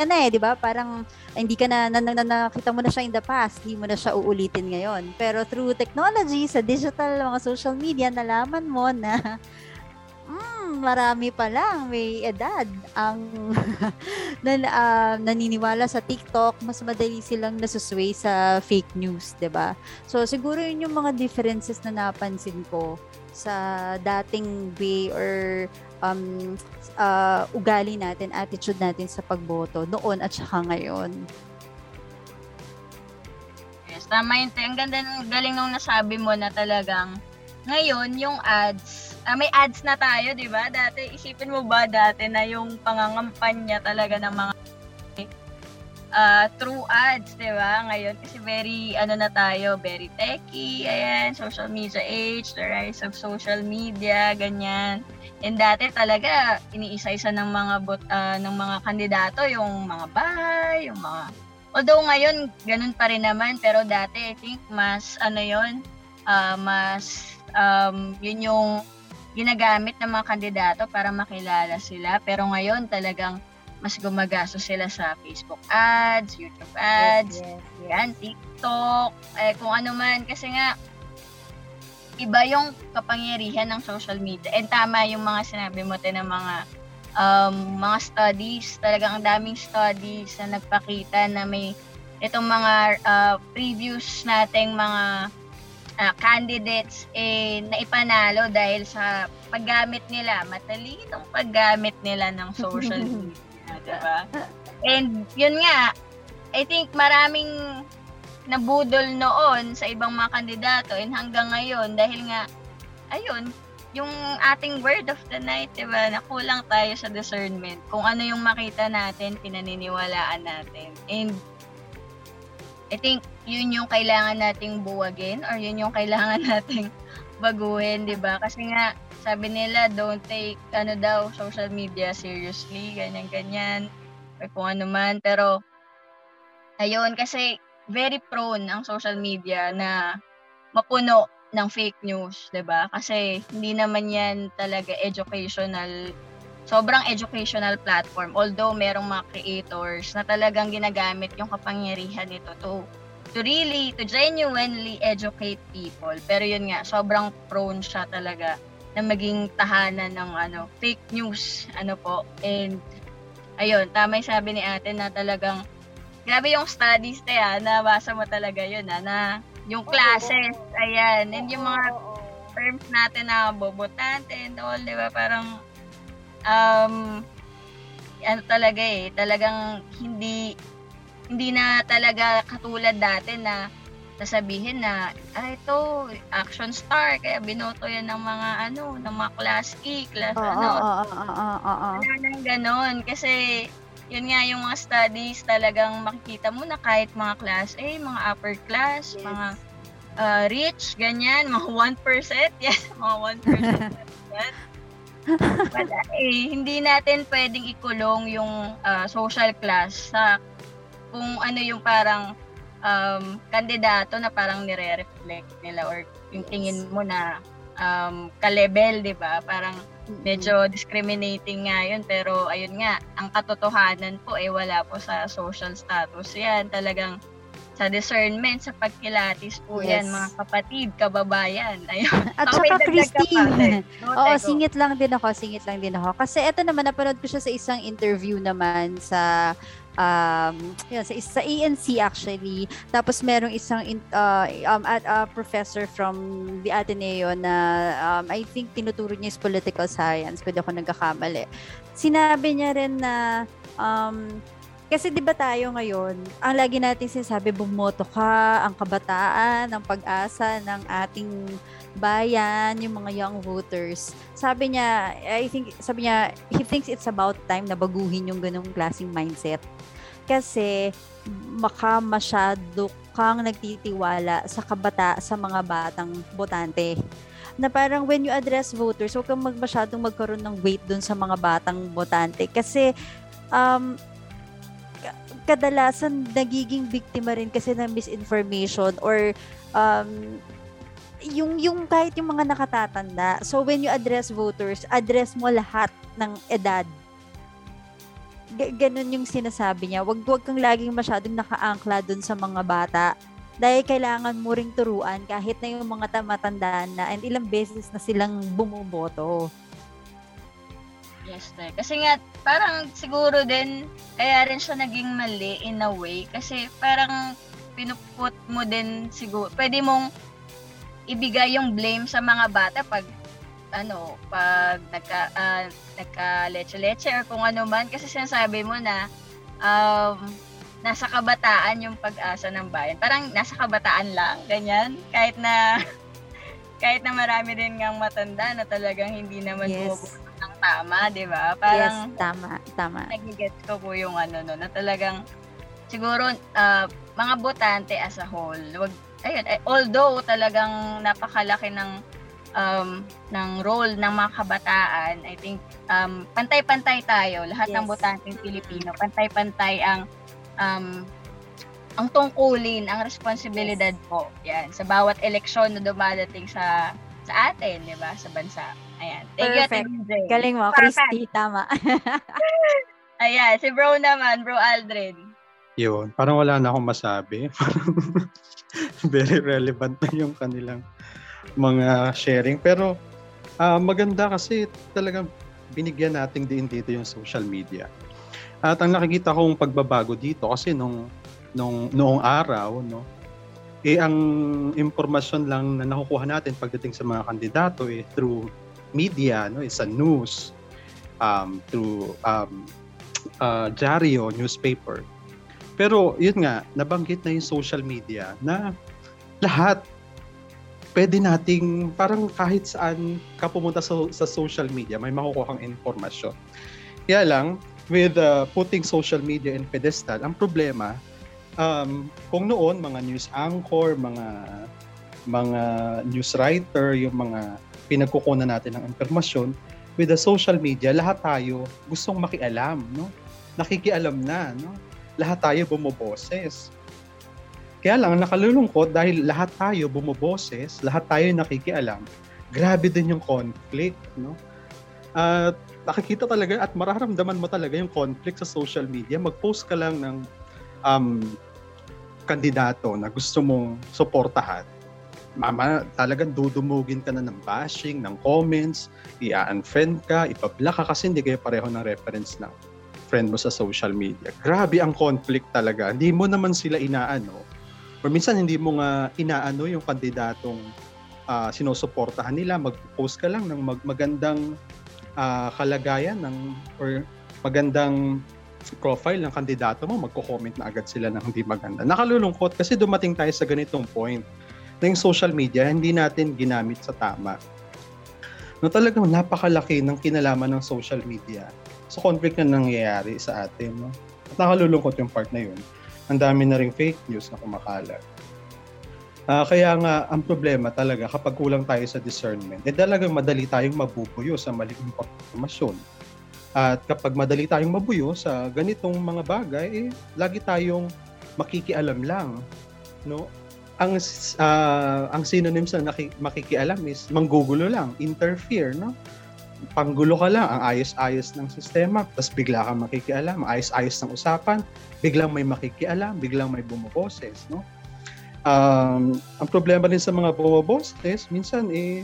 ka na eh, di ba? Parang hindi ka na, na, na, na, nakita mo na siya in the past, hindi mo na siya uulitin ngayon. Pero through technology, sa digital, mga social media, nalaman mo na mm, marami pa lang, may edad ang na, uh, naniniwala sa TikTok, mas madali silang nasusway sa fake news, 'di ba? So siguro yun yung mga differences na napansin ko sa dating way or um, uh, ugali natin, attitude natin sa pagboto noon at saka ngayon. Yes, tama yun. Ang ganda ng galing nung nasabi mo na talagang ngayon, yung ads, uh, may ads na tayo, di ba? Dati, isipin mo ba dati na yung pangangampanya talaga ng mga uh, true ads, di ba? Ngayon, kasi very, ano na tayo, very techy, ayan, social media age, the rise of social media, ganyan. And dati talaga iniisa-isa ng mga bot, uh, ng mga kandidato yung mga bahay, yung mga Although ngayon ganun pa rin naman pero dati I think mas ano yon uh, mas um, yun yung ginagamit ng mga kandidato para makilala sila pero ngayon talagang mas gumagastos sila sa Facebook ads, YouTube ads, yes, yes, yes. yan, TikTok, eh, kung ano man. Kasi nga, iba yung kapangyarihan ng social media. And tama yung mga sinabi mo tayo ng mga um, mga studies, talagang ang daming studies na nagpakita na may itong mga uh, previous nating mga uh, candidates eh naipanalo dahil sa paggamit nila, matalinong paggamit nila ng social media, 'di ba? And yun nga, I think maraming nabudol noon sa ibang mga kandidato and hanggang ngayon dahil nga ayun yung ating word of the night, di ba, nakulang tayo sa discernment. Kung ano yung makita natin, pinaniniwalaan natin. And I think yun yung kailangan nating buwagin or yun yung kailangan nating baguhin, di ba? Kasi nga, sabi nila, don't take, ano daw, social media seriously, ganyan-ganyan, or kung ano man. Pero, ayun, kasi very prone ang social media na mapuno ng fake news, 'di ba? Kasi hindi naman 'yan talaga educational sobrang educational platform. Although merong mga creators na talagang ginagamit yung kapangyarihan nito to to really to genuinely educate people. Pero yun nga, sobrang prone siya talaga na maging tahanan ng ano, fake news, ano po. And ayun, tama yung sabi ni Ate na talagang grabe yung studies na yan, nabasa mo talaga yun, ha, na yung classes, ayan, and yung mga terms natin na bobotante and all, di ba, parang, um, ano talaga eh, talagang hindi, hindi na talaga katulad dati na sasabihin na, ah, ito, action star, kaya binoto yan ng mga, ano, ng mga class E, class, Oo, ano. oo, oo, oo, oo. Wala nang ganon, kasi, yun nga yung mga studies talagang makikita mo na kahit mga class A, mga upper class, Yes. mga uh, rich, ganyan, mga 1%, yes, mga 1%. yan. Wala eh, hindi natin pwedeng ikulong yung uh, social class sa kung ano yung parang um, kandidato na parang nire-reflect nila or yung tingin mo na um, ka-level, di ba? Parang medyo discriminating nga yun pero ayun nga ang katotohanan po eh wala po sa social status yan talagang sa discernment sa pagkilatis po Yes. yan mga kapatid kababayan ayun At Ako may saka Christine. No, Oo, Tego. singit lang din ako, singit lang din ako. Kasi eto naman, napanood ko siya sa isang interview naman sa um, yun, sa, sa ANC actually. Tapos merong isang in- uh, um, at, uh, professor from the Ateneo na um, I think tinuturo niya is political science, kung ako nagkakamali. Sinabi niya rin na um, kasi 'di ba tayo ngayon, ang lagi natin sinasabi bumoto ka, ang kabataan, ang pag-asa ng ating bayan, yung mga young voters. Sabi niya, I think, sabi niya, he thinks it's about time na baguhin yung ganung klaseng mindset. Kasi, maka masyado kang nagtitiwala sa kabata, sa mga batang botante. Na parang when you address voters, huwag kang mag, masyadong magkaroon ng weight dun sa mga batang botante. Kasi, um, kadalasan nagiging biktima rin kasi ng misinformation or um, yung yung kahit yung mga nakatatanda. So when you address voters, address mo lahat ng edad. G- ganun yung sinasabi niya. Wag wag kang laging masyadong nakaangkla dun sa mga bata. Dahil kailangan mo ring turuan kahit na yung mga tamatandaan na and ilang beses na silang bumuboto. Yes, te. Kasi nga, parang siguro din, kaya rin siya naging mali in a way. Kasi parang pinuput mo din siguro, pwede mong ibigay yung blame sa mga bata pag ano, pag nagka, uh, nagka leche-leche or kung ano man. Kasi sinasabi mo na um, nasa kabataan yung pag-asa ng bayan. Parang nasa kabataan lang, ganyan. Kahit na kahit na marami din ngang matanda na talagang hindi naman Yes. Ng tama, di ba? Parang yes, tama, tama. nagigets ko po yung ano no, na talagang siguro ah, mga botante as a whole, wag ayun, eh, although talagang napakalaki ng um, ng role ng mga kabataan, I think um, pantay-pantay tayo, lahat ng Yes. botanteng Pilipino, pantay-pantay ang um, ang tungkulin, ang responsibilidad po. Yan, sa bawat eleksyon na dumadating sa sa atin, 'di ba, sa bansa. Ayan. Thank you, Perfect. Ate Mildred. Galing mo, Perfect. Christy, tama. Ayan, si bro naman, bro Aldrin. Yun, parang wala na akong masabi. Very relevant na yung kanilang mga sharing. Pero ah, maganda kasi talagang binigyan natin din dito yung social media. At ang nakikita kong pagbabago dito kasi nung nung noong araw no eh ang impormasyon lang na nakukuha natin pagdating sa mga kandidato eh through media no sa news um through um uh, dyaryo newspaper pero yun nga, nabanggit na yung social media na lahat pwede nating parang kahit saan ka pumunta sa, sa social media, may makukuha kang informasyon. Kaya lang, with uh, putting social media in pedestal, ang problema, um, kung noon, mga news anchor, mga mga news writer, yung mga pinagkukunan natin ng informasyon, with the social media, lahat tayo gustong makialam, no? Nakikialam na, no? lahat tayo bumoboses. Kaya lang, nakalulungkot dahil lahat tayo bumoboses, lahat tayo nakikialam, grabe din yung conflict, no? At nakikita talaga at mararamdaman mo talaga yung conflict sa social media. Mag-post ka lang ng um, kandidato na gusto mong suportahan. Mama, talagang dudumugin ka na ng bashing, ng comments, i-unfriend ka, ipablock ka kasi hindi kayo pareho ng reference ng friend mo sa social media. Grabe ang conflict talaga. Hindi mo naman sila inaano. Or minsan hindi mo nga inaano yung kandidatong ah, sinusuportahan nila. Mag-post ka lang ng mag- magandang ah, kalagayan ng or magandang profile ng kandidato mo, magko-comment na agad sila ng hindi maganda. Nakalulungkot kasi dumating tayo sa ganitong point na yung social media hindi natin ginamit sa tama. No talagang napakalaki ng kinalaman ng social media sa conflict na nangyayari sa atin. No? At nakalulungkot yung part na yun. Ang dami na rin fake news na kumakalat. Ah, kaya nga, ang problema talaga kapag kulang tayo sa discernment, eh talagang madali tayong mabubuyo sa maling impormasyon. At kapag madali tayong mabuyo sa ganitong mga bagay, eh, lagi tayong makikialam lang. No? Ang ah, ang synonyms na naki- makikialam is manggugulo lang, interfere, no? Panggulo ka lang, ang ayos-ayos ng sistema, tapos bigla kang makikialam, ayos-ayos ng usapan, biglang may makikialam, biglang may bumoboses, no? Um, ang problema rin sa mga bumoboses, minsan eh,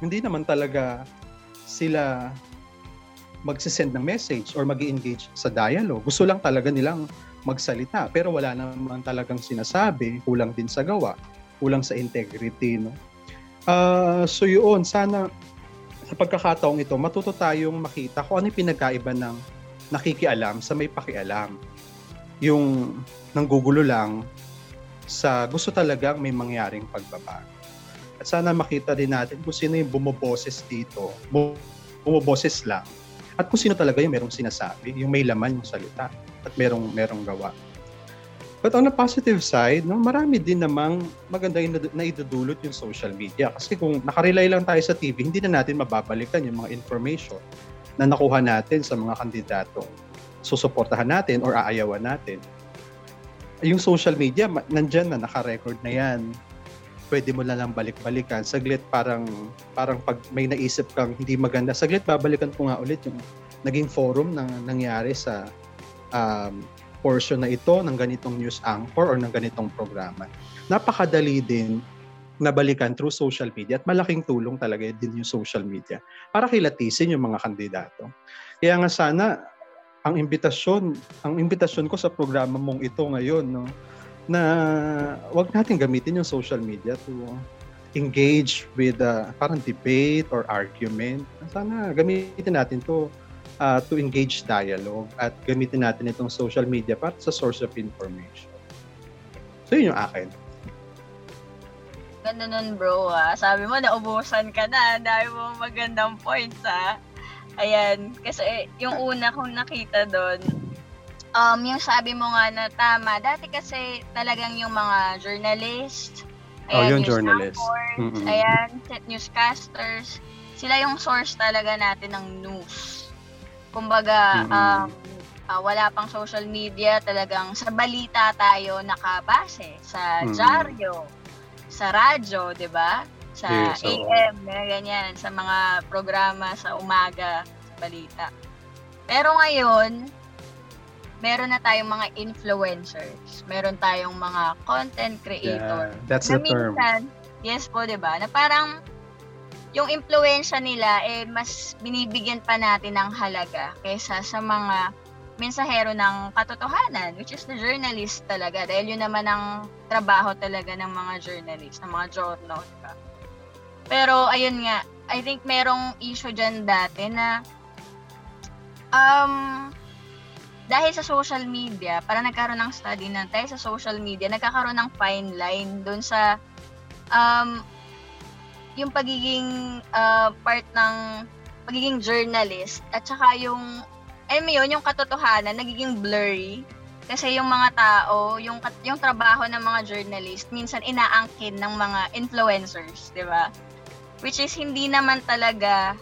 hindi naman talaga sila magsisend ng message or mag engage sa dialogue. Gusto lang talaga nilang magsalita pero wala naman talagang sinasabi, kulang din sa gawa, kulang sa integrity. No? Ah, so yun, sana sa pagkakataong ito, matuto tayong makita kung ano yung pinagkaiba ng nakikialam sa may pakialam. Yung nanggugulo lang sa gusto talagang may mangyaring pagbabago. At sana makita din natin kung sino yung bumoboses dito. Bu- Bumoboses lang. At kung sino talaga yung merong sinasabi, yung may laman yung salita at merong merong gawa. But on the positive side, no, marami din namang maganda yung na idudulot yung social media. Kasi kung nakarely lang tayo sa TV, hindi na natin mababalikan yung mga information na nakuha natin sa mga kandidato susuportahan natin or aayawan natin. Yung social media, nandyan na, naka-record na yan. Pwede mo lang balik-balikan. Saglit parang parang pag may naisip kang hindi maganda, saglit babalikan ko nga ulit yung naging forum na nangyari sa um, portion na ito ng ganitong news anchor or ng ganitong programa. Napakadali din nabalikan through social media at malaking tulong talaga din yung social media para kilatisin yung mga kandidato. Kaya nga sana ang imbitasyon, ang imbitasyon ko sa programa mong ito ngayon, no, na wag natin gamitin yung social media to engage with uh, parang debate or argument. Sana gamitin natin to uh, to engage dialogue at gamitin natin itong social media para sa source of information. So yun yung akin. Ganda nun bro ah. Sabi mo, naubusan ka na. Dami mo magandang points ah. Ayan. Kasi yung una kong nakita doon, um, yung sabi mo nga na tama. Dati kasi talagang yung mga journalist, Oh, ayan, yung news journalist. Mm-mm. ayan, newscasters, sila yung source talaga natin ng news. Kumbaga, Mm-mm. um, ah, wala pang social media, talagang sa balita tayo nakabase, sa Mm. dyaryo, sa radyo, 'di ba? Sa Yes, oo. AM, ganyan, sa mga programa sa umaga, sa balita. Pero ngayon, meron na tayong mga influencers, meron tayong mga content creator. Yeah, that's the term. minsan, yes po, 'di ba? Na parang yung impluwensya nila eh mas binibigyan pa natin ng halaga kaysa sa mga mensahero ng katotohanan, which is the journalist talaga. Dahil yun naman ang trabaho talaga ng mga journalist, ng mga journal. Diba? Pero, ayun nga, I think merong issue dyan dati na um, dahil sa social media, para nagkaroon ng study na dahil sa social media, nagkakaroon ng fine line dun sa um, yung pagiging uh, part ng pagiging journalist at saka yung alam mo yun, yung katotohanan nagiging blurry kasi yung mga tao, yung yung trabaho ng mga journalist minsan inaangkin ng mga influencers, 'di ba? Which is hindi naman talaga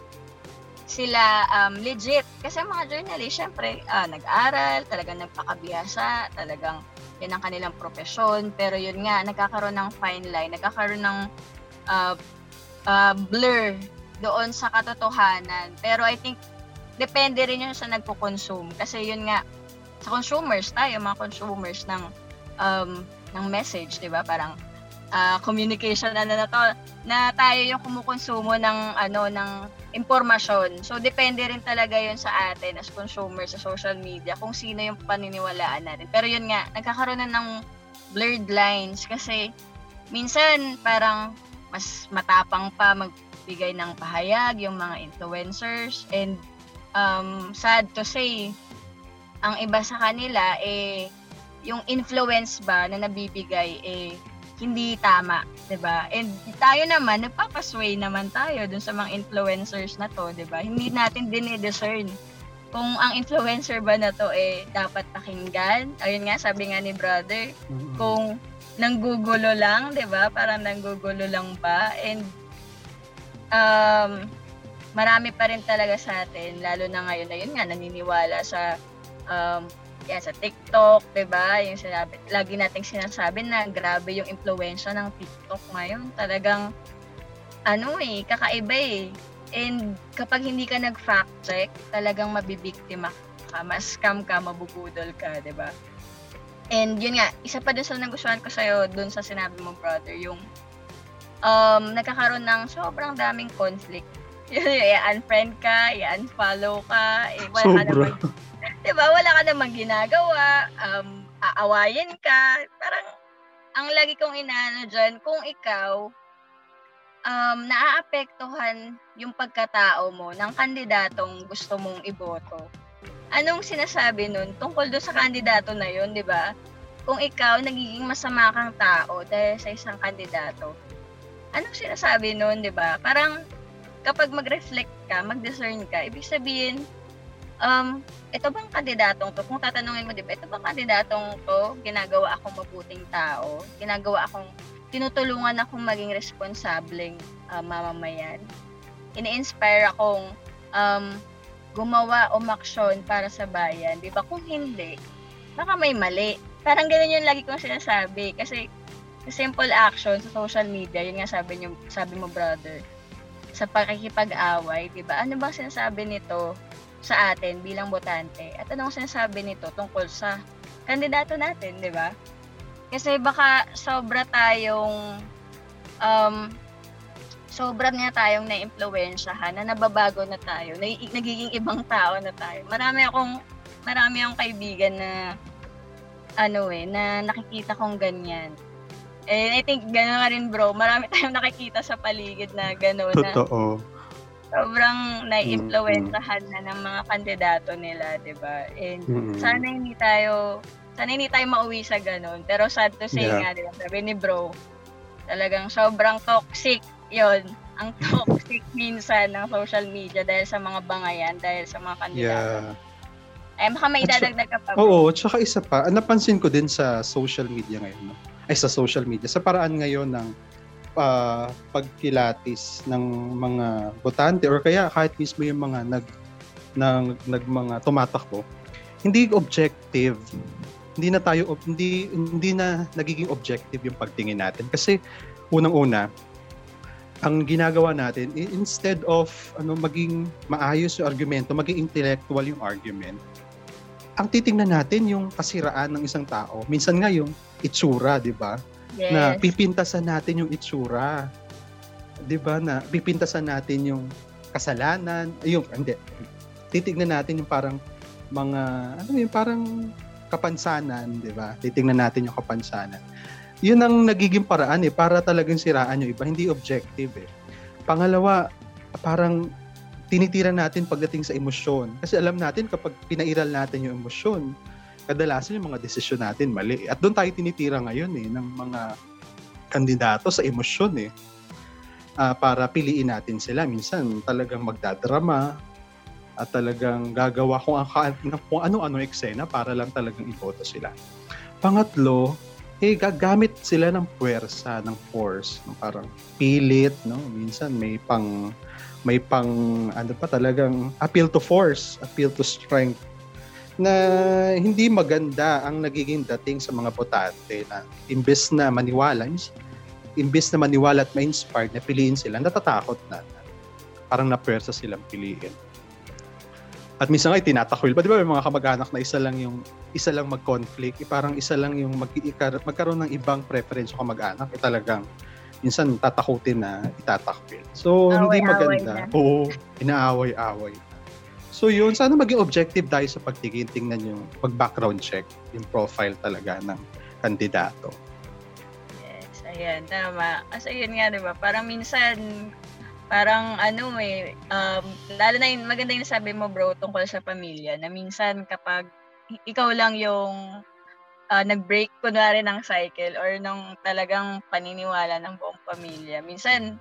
sila um, legit. Kasi mga journalist syempre ah, nag-aral, talagang nagpakabiyasa, talagang yan ang kanilang profesyon. Pero yun nga nagkakaroon ng fine line, nagkakaroon ng uh, uh, blur doon sa katotohanan. Pero I think depende rin yun sa nagko-consume. Kasi yun nga sa consumers tayo mga consumers ng um, ng message 'di ba? Parang ah, communication na na to na tayo yung kumukonsumo ng ano ng impormasyon. So depende rin talaga yun sa atin as consumers sa social media kung sino yung paniniwalaan natin. Pero yun nga nagkakaroon na ng blurred lines kasi minsan parang mas matapang pa magbigay ng pahayag yung mga influencers. And um, sad to say, ang iba sa kanila, eh, yung influence ba na nabibigay, eh, hindi tama, 'di ba? And tayo naman, nagpapasway naman tayo dun sa mga influencers na to, 'di ba? Hindi natin dinidiscern kung ang influencer ba na to eh dapat pakinggan. Ayun nga, sabi nga ni brother, Mm-mm. kung nanggugulo lang, 'di ba? Parang nanggugulo lang ba? And um marami pa rin talaga sa atin lalo na ngayon ayun nga naniniwala sa um yan, sa TikTok, 'di ba? Yung sinabi, lagi nating sinasabi na grabe yung impluwensya ng TikTok ngayon. Talagang ano eh, kakaiba eh. And kapag hindi ka nag-fact check, talagang mabibiktima ka, mas scam ka, mabubudol ka, 'di ba? And yun nga, isa pa dun sa nagustuhan ko sa'yo, dun sa sinabi mo, brother, yung um, nagkakaroon ng sobrang daming conflict. I-unfriend ka, i-unfollow ka, eh, wala ka Sobra. Naman, diba, wala ka namang ginagawa, um, aawayin ka, parang, ang lagi kong inaano dyan, kung ikaw, um, naaapektuhan yung pagkatao mo ng kandidatong gusto mong iboto, anong sinasabi nun tungkol doon sa kandidato na yun, di ba? Kung ikaw nagiging masama kang tao dahil sa isang kandidato, anong sinasabi nun, di ba? Parang kapag mag-reflect ka, mag-discern ka, ibig sabihin, um, ito bang kandidatong to? Kung tatanungin mo, di ba, ito bang kandidatong to, ginagawa akong mabuting tao, ginagawa akong, tinutulungan akong maging responsableng uh, mamamayan. Ini-inspire akong um, gumawa o maksyon para sa bayan. Di ba? Kung hindi, baka may mali. Parang ganun yung lagi kong sinasabi. Kasi simple action sa social media, yun nga sabi niyo, sabi mo brother, sa pakikipag-away, 'di ba? Ano bang sinasabi nito sa atin bilang botante? At anong sinasabi nito tungkol sa kandidato natin, 'di ba? Kasi baka sobra tayong um, sobra niya tayong na-impluwensyahan, na nababago na tayo, na, nagiging ibang tao na tayo. Marami akong marami akong kaibigan na ano eh, na nakikita kong ganyan. And I think gano'n nga rin bro, marami tayong nakikita sa paligid na gano'n na Totoo. Sobrang na-influensahan na ng mga kandidato nila, 'di ba? And Mm-mm. sana hindi tayo sana hindi tayo mauwi sa ganun. Pero sad to say Yeah. nga, 'di ba? Sabi ni bro, talagang sobrang toxic 'yon. Ang toxic minsan ng social media dahil sa mga bangayan, dahil sa mga kandidato. Yeah. Ay, baka may At sa- dadagdag ka pa. Oo, tsaka isa pa, napansin ko din sa social media ngayon, no? ay sa social media, sa paraan ngayon ng ah, pagkilatis ng mga botante or kaya kahit mismo yung mga nag, nag, nag mga tumatakbo, hindi objective. Hindi na tayo, hindi, hindi na nagiging objective yung pagtingin natin. Kasi unang-una, ang ginagawa natin, instead of ano maging maayos yung argumento, maging intellectual yung argument, ang titingnan natin yung kasiraan ng isang tao. Minsan nga yung itsura, di ba? Yes. Na pipintasan natin yung itsura. Di ba? Na pipintasan natin yung kasalanan. Yung, hindi. Titignan natin yung parang mga, ano yung parang kapansanan, di ba? Titingnan natin yung kapansanan. Yun ang nagiging paraan eh, para talagang siraan yung iba. Hindi objective eh. Pangalawa, parang tinitira natin pagdating sa emosyon. Kasi alam natin kapag pinairal natin yung emosyon, kadalasan yung mga desisyon natin mali. At doon tayo tinitira ngayon eh, ng mga kandidato sa emosyon eh. Ah, para piliin natin sila. Minsan talagang magdadrama at talagang gagawa kung, kung ano-ano eksena para lang talagang iboto sila. Pangatlo, eh gagamit sila ng puwersa, ng force, no? parang pilit, no? Minsan may pang may pang ano pa talagang appeal to force, appeal to strength na hindi maganda ang nagiging dating sa mga botante na imbes na maniwala, imbes na maniwala at ma-inspired na piliin sila, natatakot na. Parang napwersa silang piliin. At minsan nga tinatakwil pa, di ba may mga kamag-anak na isa lang yung isa lang mag-conflict, eh, parang isa lang yung mag magkaroon ng ibang preference sa kamag-anak, eh talagang minsan tatakutin na itatakwil. So, hindi maganda. na. Oo, inaaway-away. So yun, sana maging objective tayo sa pagtingin, tingnan yung pag-background check, yung profile talaga ng kandidato. Yes, ayan, tama. Kasi yun nga, di ba? Parang minsan, parang ano eh, um, lalo na yung maganda yung sabi mo bro tungkol sa pamilya, na minsan kapag ikaw lang yung ah, nag-break kunwari ng cycle or ng talagang paniniwala ng buong pamilya, minsan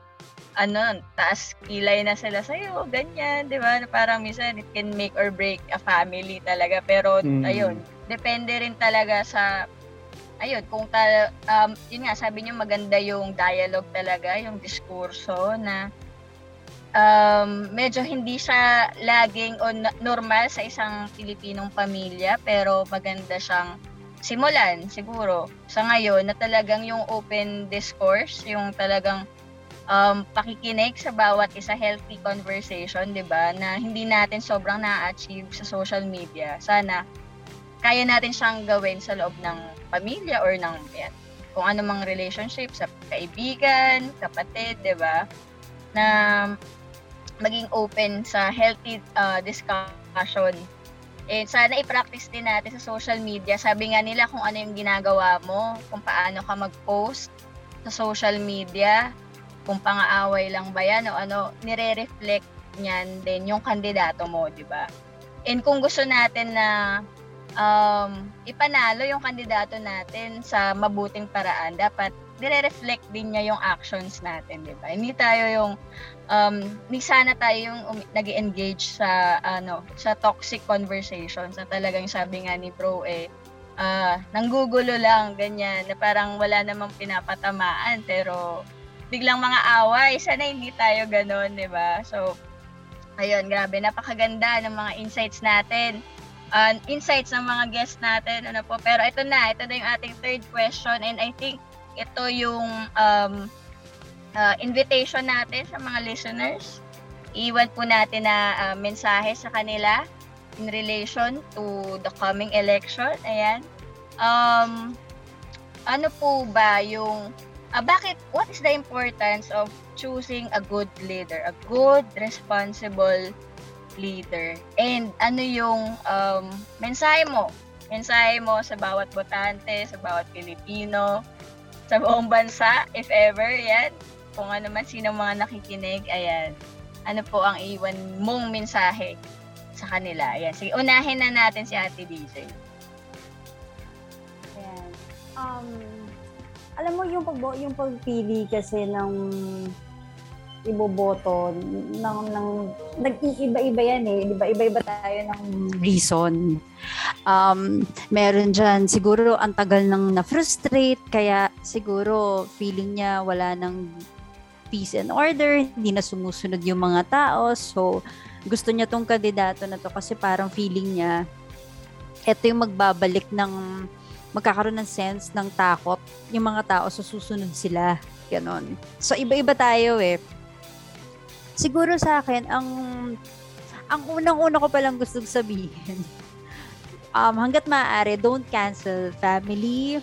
ano, taas kilay na sila sa'yo, ganyan, di ba? Parang minsan it can make or break a family talaga. Pero Mm. ayun, depende rin talaga sa ayun, kung ta, um, yun nga, sabi niyo maganda yung dialogue talaga, yung diskurso na um, medyo hindi siya laging o normal sa isang Pilipinong pamilya, pero maganda siyang simulan siguro sa ngayon na talagang yung open discourse, yung talagang um, pakikinig sa bawat isa healthy conversation, 'di ba? Na hindi natin sobrang na-achieve sa social media. Sana kaya natin siyang gawin sa loob ng pamilya or ng yan, kung ano mang relationship sa kaibigan, kapatid, 'di ba? Na maging open sa healthy uh, discussion. And sana i-practice din natin sa social media. Sabi nga nila kung ano yung ginagawa mo, kung paano ka mag-post sa social media, kung pang-aaway lang ba yan o ano, nire-reflect niyan din yung kandidato mo, di ba? And kung gusto natin na um, ipanalo yung kandidato natin sa mabuting paraan, dapat nire-reflect din niya yung actions natin, di ba? Hindi tayo yung um, hindi sana tayo yung um, nag engage sa ano sa toxic conversations na talagang sabi nga ni bro eh ah, nanggugulo lang ganyan na parang wala namang pinapatamaan pero biglang mga away. Sana hindi tayo ganon di ba? So ayun grabe. Napakaganda ng mga insights natin. Uh, insights ng mga guests natin. Ano po? Pero ito na ito na yung ating third question. And I think ito yung um, uh, invitation natin sa mga listeners. Iwan po natin na uh, mensahe sa kanila in relation to the coming election. Ayan. Um, ano po ba yung uh, bakit what is the importance of choosing a good leader, a good responsible leader? And ano yung um, mensahe mo mensahe mo sa bawat botante, sa bawat Pilipino, sa buong bansa, if ever, yan. Kung ano man sino mga nakikinig, ayan. Ano po ang iwan mong mensahe sa kanila? Ayan. Sige, unahin na natin si Ate DJ. Ayan. Um, alam mo yung pag yung pagpili kasi ng iboboto ng, ng nag-iiba-iba yan eh. Di ba? Iba-iba tayo ng reason. Um, meron dyan, siguro ang tagal nang na-frustrate, kaya siguro feeling niya wala ng peace and order, hindi na sumusunod yung mga tao. So, gusto niya tong kandidato na to kasi parang feeling niya ito yung magbabalik ng magkakaroon ng sense ng takot yung mga tao sa susunod sila. Ganon. So, iba-iba tayo eh siguro sa akin, ang ang unang-una ko palang gusto sabihin, um, hanggat maaari, don't cancel family,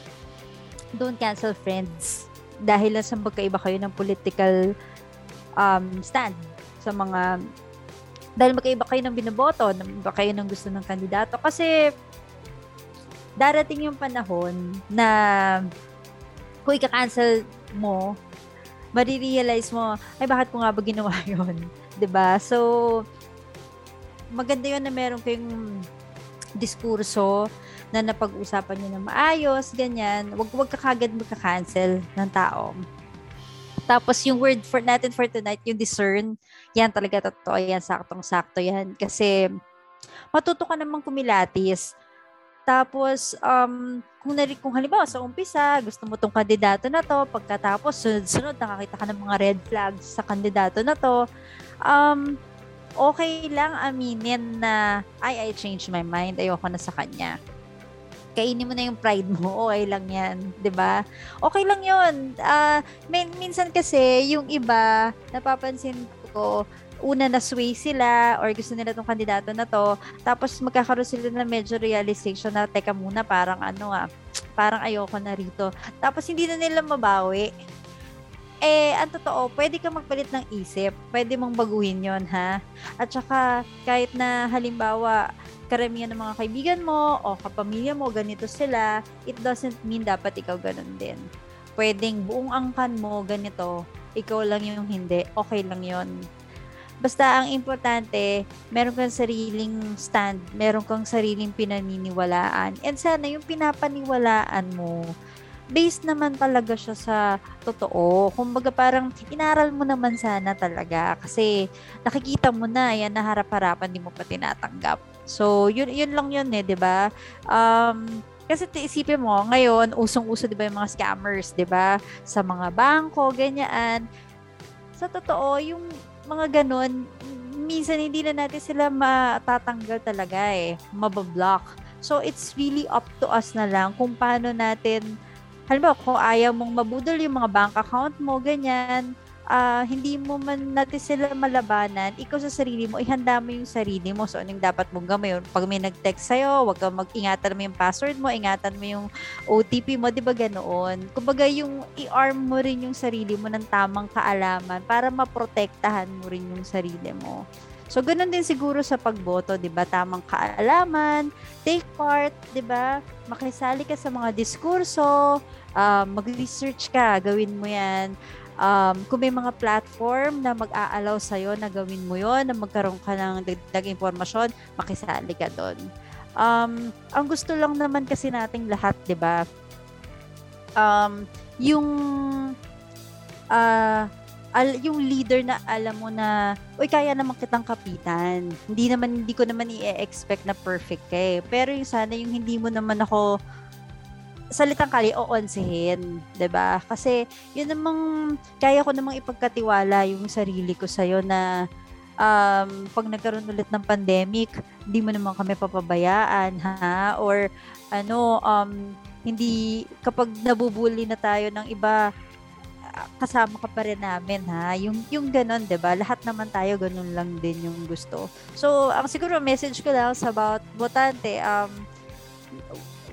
don't cancel friends. Dahil lang sa magkaiba kayo ng political um, stand sa mga dahil magkaiba kayo ng binoboto, magkaiba kayo ng gusto ng kandidato. Kasi darating yung panahon na kung ika-cancel mo marirealize mo, ay bakit ko nga ba ginawa yun? ba diba? So, maganda yun na meron kayong diskurso na napag-usapan nyo na maayos, ganyan. Wag, wag ka kagad magka-cancel ng tao. Tapos yung word for natin for tonight, yung discern, yan talaga totoo yan, saktong-sakto yan. Kasi matuto ka namang kumilatis tapos, um, kung, nari, kung halimbawa sa umpisa, gusto mo tong kandidato na to, pagkatapos, sunod-sunod, nakakita ka ng mga red flags sa kandidato na to, um, okay lang aminin na, ay, I changed my mind, ayoko na sa kanya. Kainin mo na yung pride mo, okay lang yan, 'di ba? Okay lang 'yun. Uh, min- minsan kasi yung iba, napapansin ko, una na sway sila or gusto nila tong kandidato na to, tapos magkakaroon sila ng medyo realization na teka muna parang ano ah, parang ayoko na rito. Tapos hindi na nila mabawi. Eh, ang totoo, pwede ka magpalit ng isip. Pwede mong baguhin yon ha? At saka, kahit na halimbawa, karamihan ng mga kaibigan mo o kapamilya mo, ganito sila, it doesn't mean dapat ikaw ganun din. Pwedeng buong angkan mo, ganito, ikaw lang yung hindi, okay lang yon Basta ang importante, meron kang sariling stand, meron kang sariling pinaniniwalaan. And sana yung pinapaniwalaan mo, based naman talaga siya sa totoo. Kumbaga parang inaral mo naman sana talaga kasi nakikita mo na yan na harap-harapan di mo pa tinatanggap. So, yun yun lang yun eh, 'di ba? Um kasi isipin mo, ngayon, usong-uso 'di ba yung mga scammers, 'di ba? Sa mga bangko, ganyan. Sa totoo, yung mga ganun, minsan hindi na natin sila matatanggal talaga eh, mabablock. So, it's really up to us na lang kung paano natin, halimbawa, kung ayaw mong mabudol yung mga bank account mo, ganyan, uh, hindi mo man natin sila malabanan, ikaw sa sarili mo, ihanda mo yung sarili mo. So, anong dapat mong gawin? Pag may nag-text sa'yo, wag kang mag-ingatan mo yung password mo, ingatan mo yung OTP mo, di ba ganoon? Kumbaga, yung i-arm mo rin yung sarili mo ng tamang kaalaman para maprotektahan mo rin yung sarili mo. So, ganun din siguro sa pagboto, di ba? Tamang kaalaman, take part, di ba? Makisali ka sa mga diskurso, uh, mag-research ka, gawin mo yan um, kung may mga platform na mag-aalaw sa'yo na gawin mo yon na magkaroon ka ng dagdag impormasyon, makisali ka doon. Um, ang gusto lang naman kasi nating lahat, di ba? Um, yung uh, al- yung leader na alam mo na, uy, kaya naman kitang kapitan. Hindi naman, hindi ko naman i-expect na perfect ka eh. Pero yung sana, yung hindi mo naman ako salitang kali o onsihin, 'di ba? Kasi yun namang kaya ko namang ipagkatiwala yung sarili ko sa na um, pag nagkaroon ulit ng pandemic, hindi mo naman kami papabayaan, ha? Or ano, um, Hindi, kapag nabubuli na tayo ng iba, kasama ka pa rin namin ha. Yung, yung ganun, 'di ba Lahat naman tayo ganun lang din yung gusto. So, ang siguro message ko lang sa about botante, um,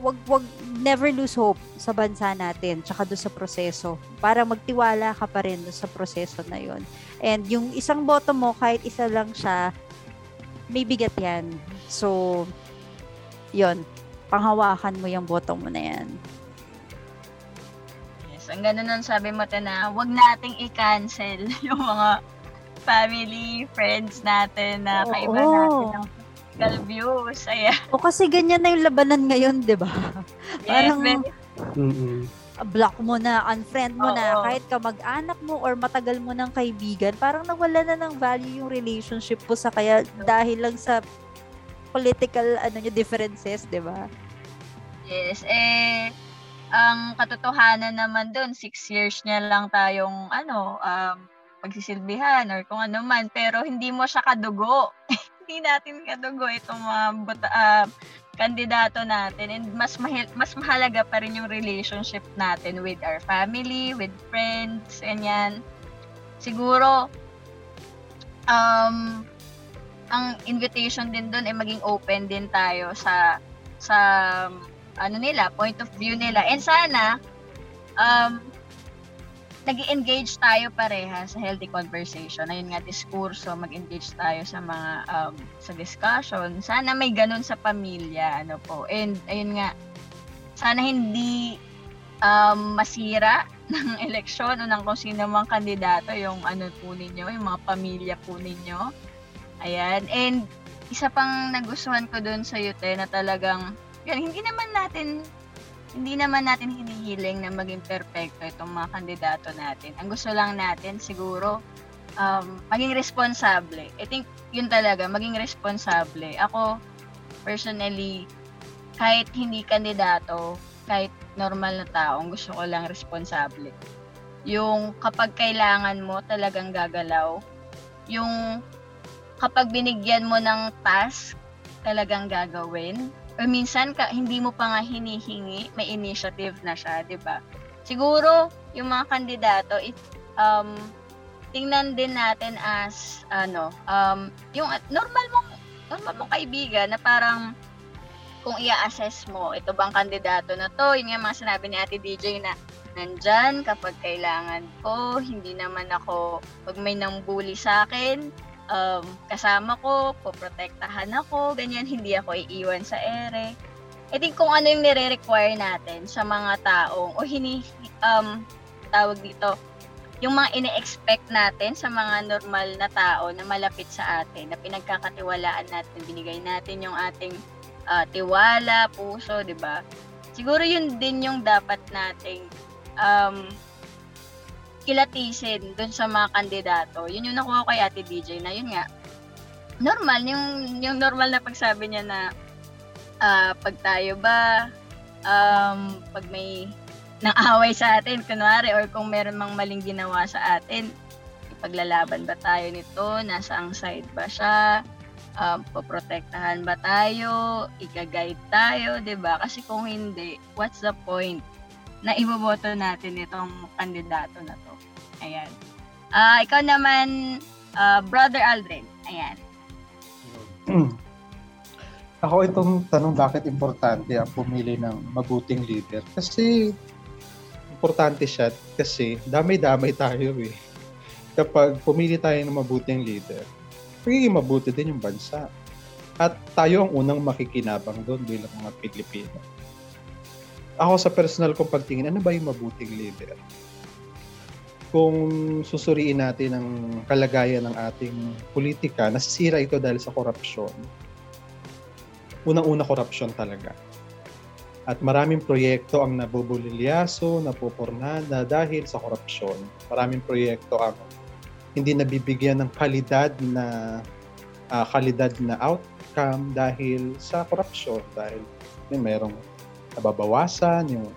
wag wag never lose hope sa bansa natin tsaka do sa proseso. Para magtiwala ka pa rin sa proseso na yon and yung isang boto mo kahit isa lang siya may bigat yan. So yon panghawakan mo yung boto mo na yan. Yes, ang ganun nun sabi mo na wag nating i-cancel yung mga family, friends natin na kaiba Oo. natin ng political views. Ayan. o kasi ganyan na yung labanan ngayon 'di ba Yes, Parang- very- Mm-mm. block mo na, unfriend mo na, Oo. kahit kamag-anak mo or matagal mo ng kaibigan, parang nawala na ng value yung relationship po sa kaya dahil lang sa political ano nyo differences, 'di ba? Yes, eh, ang katotohanan naman doon, six years niya lang tayong, ano, um, pagsisilbihan or kung ano man, pero hindi mo siya kadugo. hindi natin kadugo itong mga bota- ah, kandidato natin and mas mahil- mas mahalaga pa rin yung relationship natin with our family, with friends, ganyan. Siguro, um, ang invitation din doon ay maging open din tayo sa sa ano nila, point of view nila. And sana, um, nag engage tayo pareha sa healthy conversation. Ayun nga, diskurso, mag-engage tayo sa mga, um, sa discussion. Sana may ganun sa pamilya, ano po. And, ayun nga, sana hindi um, masira ng eleksyon o ng kung sino mang kandidato yung ano po ninyo, yung mga pamilya po ninyo. Ayan. And, isa pang nagustuhan ko doon sa Yute na talagang yun, hindi naman natin hindi naman natin hinihiling na maging perfecto itong mga kandidato natin. Ang gusto lang natin siguro um, maging responsable. I think yun talaga, maging responsable. Ako, personally, kahit hindi kandidato, kahit normal na tao, ang gusto ko lang responsable. Yung kapag kailangan mo, talagang gagalaw. Yung kapag binigyan mo ng task, talagang gagawin or minsan ka, hindi mo pa nga hinihingi, may initiative na siya, 'di ba? Siguro yung mga kandidato it, um tingnan din natin as ano, um yung normal mong normal mong kaibigan na parang kung i-assess mo, ito bang kandidato na to, yun nga mga sinabi ni Ate DJ na nandyan kapag kailangan ko, hindi naman ako, pag may nang bully sa akin, um, kasama ko, poprotektahan ako, ganyan, hindi ako iiwan sa ere. I think kung ano yung nire-require natin sa mga taong, o hini, um, tawag dito, yung mga ine-expect natin sa mga normal na tao na malapit sa atin, na pinagkakatiwalaan natin, binigay natin yung ating uh, tiwala, puso, di ba? Siguro yun din yung dapat nating um, kilatisin dun sa mga kandidato. Yun yung nakuha kay Ate DJ na yun nga. Normal, yung, yung normal na pagsabi niya na uh, pag tayo ba, um, pag may nang away sa atin, kunwari, or kung meron mang maling ginawa sa atin, ipaglalaban ba tayo nito? Nasa ang side ba siya? Um, poprotektahan ba tayo? Ika-guide tayo, ba? Kasi kung hindi, what's the point na iboboto natin itong kandidato na to? Ayan. Ah, ikaw naman, ah, Brother Aldrin. Ayan. Ako itong tanong bakit importante ang pumili ng mabuting leader. Kasi importante siya kasi damay-damay tayo eh. Kapag pumili tayo ng mabuting leader, magiging mabuti din yung bansa. At tayo ang unang makikinabang doon bilang mga Pilipino. Ako sa personal kong pagtingin, ano ba yung mabuting leader? Kung susuriin natin ang kalagayan ng ating politika, nasisira ito dahil sa korupsyon. Unang-una korupsyon talaga. At maraming proyekto ang nabubulilyaso, napupurnada dahil sa korupsyon. Maraming proyekto ang hindi nabibigyan ng kalidad na uh, kalidad na outcome dahil sa korupsyon dahil may merong nababawasan yung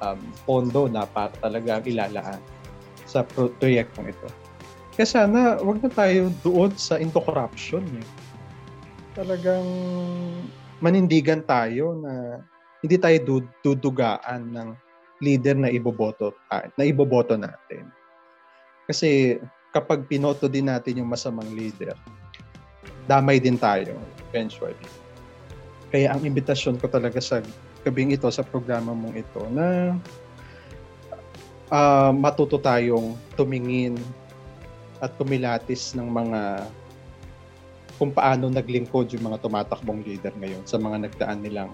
um, pondo na para talaga ilalaan sa pro- proyektong ito. Kaya sana wag na tayo doon sa into corruption. Eh. Talagang manindigan tayo na hindi tayo du- dudugaan ng leader na iboboto na iboboto natin. Kasi kapag pinoto din natin yung masamang leader, damay din tayo eventually. Kaya ang imbitasyon ko talaga sa gabing ito, sa programa mong ito, na uh, matuto tayong tumingin at kumilatis ng mga kung paano naglingkod yung mga tumatakbong leader ngayon sa mga nagdaan nilang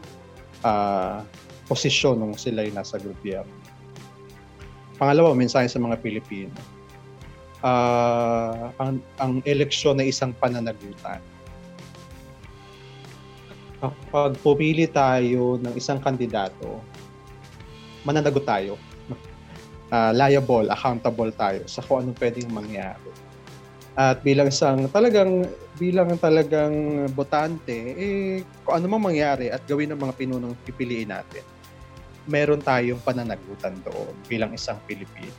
uh, posisyon nung sila ay nasa gobyerno. Pangalawa, mensahe sa mga Pilipino. Uh, ang, ang eleksyon ay isang pananagutan. Kapag pumili tayo ng isang kandidato, mananagot tayo. Uh, liable, accountable tayo sa kung anong pwedeng mangyari. At bilang isang talagang bilang talagang botante, eh, kung ano mang mangyari at gawin ng mga pinunong pipiliin natin, meron tayong pananagutan doon bilang isang Pilipino.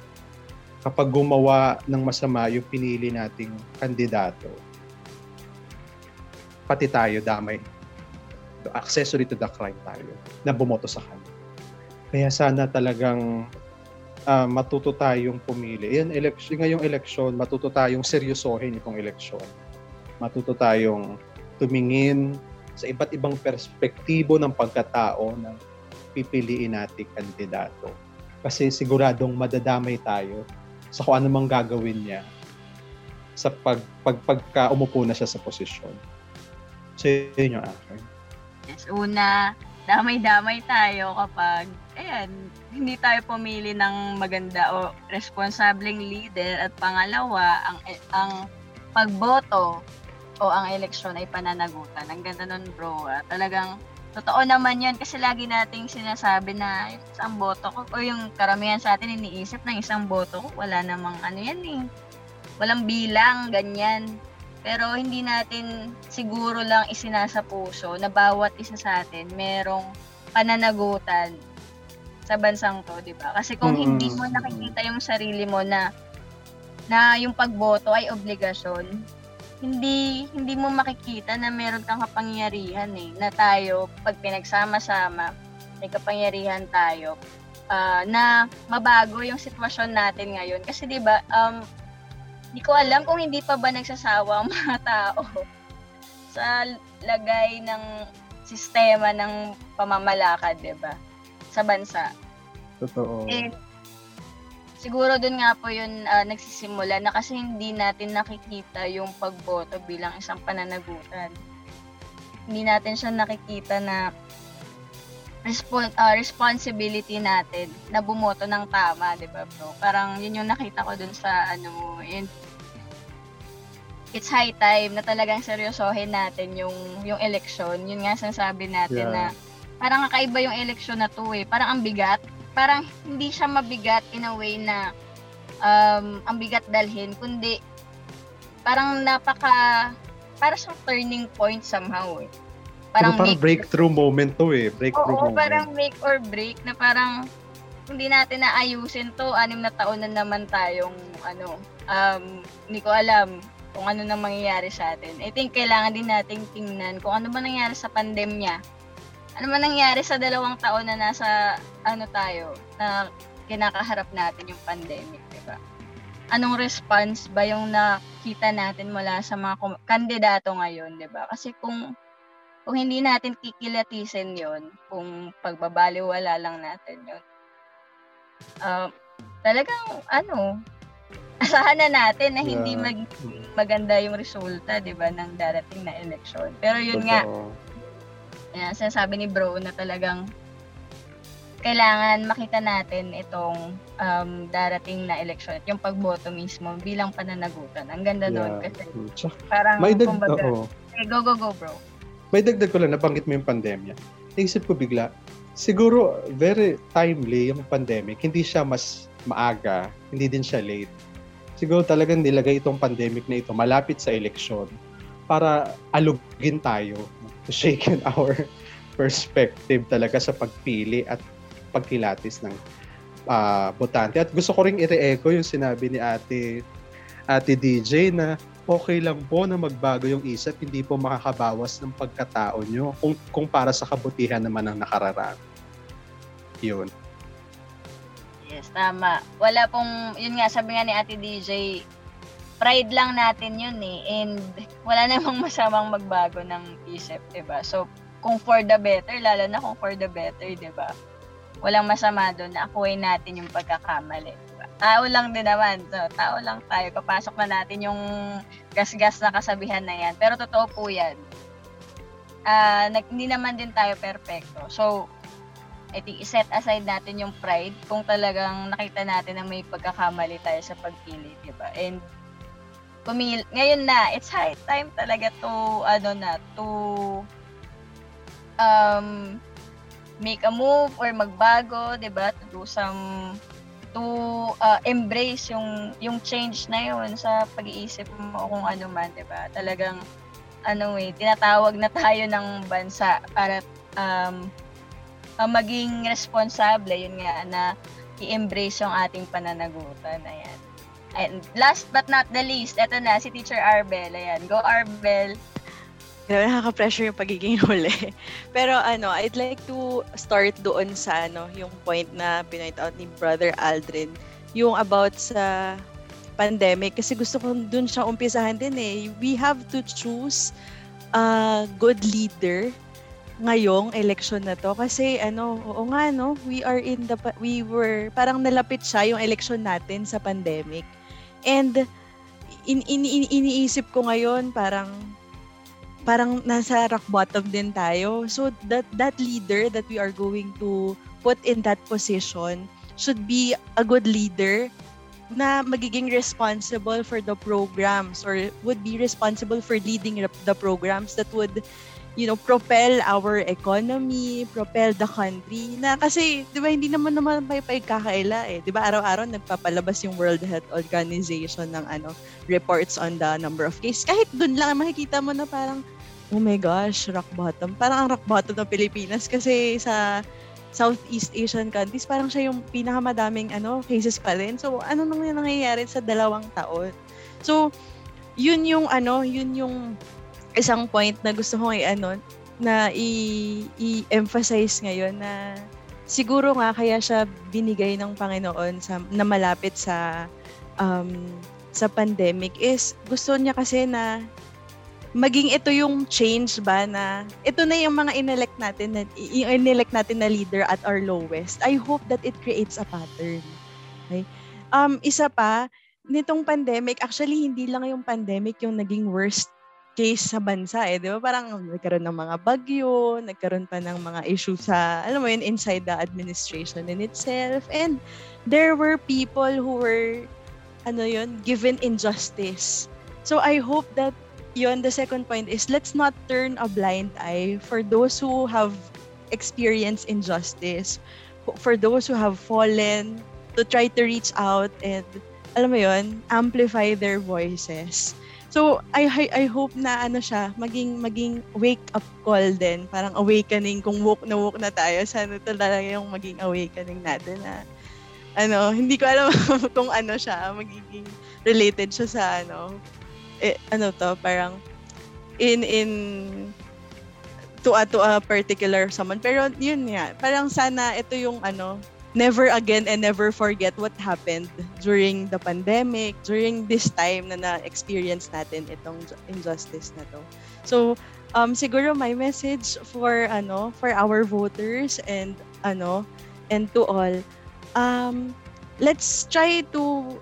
Kapag gumawa ng masama yung pinili nating kandidato, pati tayo damay. Accessory to the crime tayo na bumoto sa kanya. Kaya sana talagang uh, matuto tayong pumili. Yan, election, ngayong eleksyon, matuto tayong seryosohin itong eleksyon. Matuto tayong tumingin sa iba't ibang perspektibo ng pagkatao ng pipiliin nating kandidato. Kasi siguradong madadamay tayo sa kung ano gagawin niya sa pag, pag pagka umupo na siya sa posisyon. So, yun yung akin. Yes, una, damay-damay tayo kapag, ayan, hindi tayo pumili ng maganda o responsableng leader at pangalawa, ang ang pagboto o ang eleksyon ay pananagutan. Ang ganda nun bro. Ah. Talagang totoo naman yan kasi lagi nating sinasabi na isang boto ko o yung karamihan sa atin iniisip ng isang boto ko wala namang ano yan eh. Walang bilang, ganyan. Pero hindi natin siguro lang isinasa puso na bawat isa sa atin merong pananagutan sa bansang to, 'di ba? Kasi kung mm-hmm. hindi mo nakikita yung sarili mo na na yung pagboto ay obligasyon, hindi hindi mo makikita na meron kang kapangyarihan eh na tayo pag pinagsama-sama may kapangyarihan tayo uh, na mabago yung sitwasyon natin ngayon kasi 'di ba um hindi ko alam kung hindi pa ba nagsasawa ang mga tao sa lagay ng sistema ng pamamalakad, 'di ba? Sa bansa. Totoo. Eh, siguro doon nga po 'yun uh, nagsisimula na kasi hindi natin nakikita yung pagboto bilang isang pananagutan. Hindi natin siya nakikita na respon- uh, responsibility natin na bumoto ng tama, 'di ba, bro? Parang 'yun yung nakita ko dun sa ano, yun, it's high time na talagang seryosohin natin yung yung election. Yun nga sinasabi natin yeah. na parang kakaiba yung election na to eh. Parang ang bigat. Parang hindi siya mabigat in a way na um, ang bigat dalhin, kundi parang napaka para sa turning point somehow eh. Parang, parang make, breakthrough moment to eh. Breakthrough oo, moment. parang make or break na parang hindi natin naayusin to. Anim na taon na naman tayong ano, um, hindi ko alam kung ano nang mangyayari sa atin. I think kailangan din nating tingnan kung ano ba nangyari sa pandemya. Ano ba nangyari sa dalawang taon na nasa ano tayo, na kinakaharap natin yung pandemic, di ba? Anong response ba yung nakita natin mula sa mga kandidato ngayon, di ba? Kasi kung kung hindi natin kikilatisin yon kung pagbabaliwala lang natin yon uh, talagang ano, asahan na natin na hindi yeah. mag maganda yung resulta, 'di ba, ng darating na election. Pero yun Totoo. nga. Yan, sinasabi ni Bro na talagang kailangan makita natin itong um, darating na election at yung pagboto mismo bilang pananagutan. Ang ganda yeah. doon kasi parang May dag- kumbaga, oh. okay, go, go, go, bro. May dagdag ko lang, nabanggit mo yung pandemya. Naisip ko bigla, siguro very timely yung pandemic. Hindi siya mas maaga, hindi din siya late siguro talagang nilagay itong pandemic na ito malapit sa eleksyon para alugin tayo to shaken our perspective talaga sa pagpili at pagkilatis ng uh, botante. At gusto ko ring i-echo yung sinabi ni ate, ate DJ na okay lang po na magbago yung isip, hindi po makakabawas ng pagkatao nyo kung, kung para sa kabutihan naman ang nakararami. Yun. Yes, tama. Wala pong, yun nga, sabi nga ni Ate DJ, pride lang natin yun eh. And wala namang masamang magbago ng isip, ba So, kung for the better, lalo na kung for the better, ba Walang masama doon na akuin natin yung pagkakamali. Diba? Tao lang din naman. So, tao lang tayo. Papasok na natin yung gas-gas na kasabihan na yan. Pero totoo po yan. Uh, nag, hindi naman din tayo perfecto. So, I think i-set aside natin yung pride kung talagang nakita natin na may pagkakamali tayo sa pagpili, di ba? And pumil ngayon na, it's high time talaga to ano na, to um make a move or magbago, 'di ba? To do some to uh, embrace yung yung change na yun sa pag-iisip mo kung ano man, 'di ba? Talagang ano eh, tinatawag na tayo ng bansa para um, uh, maging responsable, yun nga, na i-embrace yung ating pananagutan. Ayan. And last but not the least, eto na, si Teacher Arbel. Ayan, go Arbel. Grabe, nakaka-pressure yung pagiging huli. Pero ano, I'd like to start doon sa ano, yung point na pinoint out ni Brother Aldrin, yung about sa pandemic. Kasi gusto ko dun siya umpisahan din eh. We have to choose a good leader ngayong election na to. Kasi ano oo nga no? We are in the we were parang nalapit siya yung election natin sa pandemic. And in, in, in, iniisip ko ngayon parang parang nasa rock bottom din tayo. So that that leader that we are going to put in that position should be a good leader na magiging responsible for the programs or would be responsible for leading the programs that would you know, propel our economy, propel the country. Na kasi, di ba, hindi naman naman may pagkakaila eh. Di ba, araw-araw nagpapalabas yung World Health Organization ng ano, reports on the number of cases. Kahit dun lang, makikita mo na parang, oh my gosh, rock bottom. Parang ang rock bottom ng Pilipinas kasi sa Southeast Asian countries, parang siya yung pinakamadaming ano, cases pa rin. So, ano nang nangyayari sa dalawang taon? So, yun yung ano, yun yung isang point na gusto kong i-ano, na i-emphasize ngayon na siguro nga kaya siya binigay ng Panginoon sa na malapit sa um, sa pandemic is gusto niya kasi na maging ito yung change ba na ito na yung mga inelect natin na yung inelect natin na leader at our lowest. I hope that it creates a pattern. Okay? Um isa pa nitong pandemic, actually hindi lang yung pandemic yung naging worst case sa bansa eh. Di ba? Parang nagkaroon ng mga bagyo, nagkaroon pa ng mga issue sa, alam mo yun, inside the administration in itself. And there were people who were, ano yun, given injustice. So I hope that yun, the second point is let's not turn a blind eye for those who have experienced injustice, for those who have fallen, to try to reach out and, alam mo yun, amplify their voices. So I, I I hope na ano siya, maging maging wake up call din, parang awakening kung woke na woke na tayo. Sana talaga yung maging awakening natin na ano, hindi ko alam kung ano siya, magiging related siya sa ano, eh, ano to, parang in in to a, to a particular someone. Pero yun nga, parang sana ito yung ano, never again and never forget what happened during the pandemic, during this time na na-experience natin itong injustice na to. So, um, siguro my message for ano for our voters and ano and to all um let's try to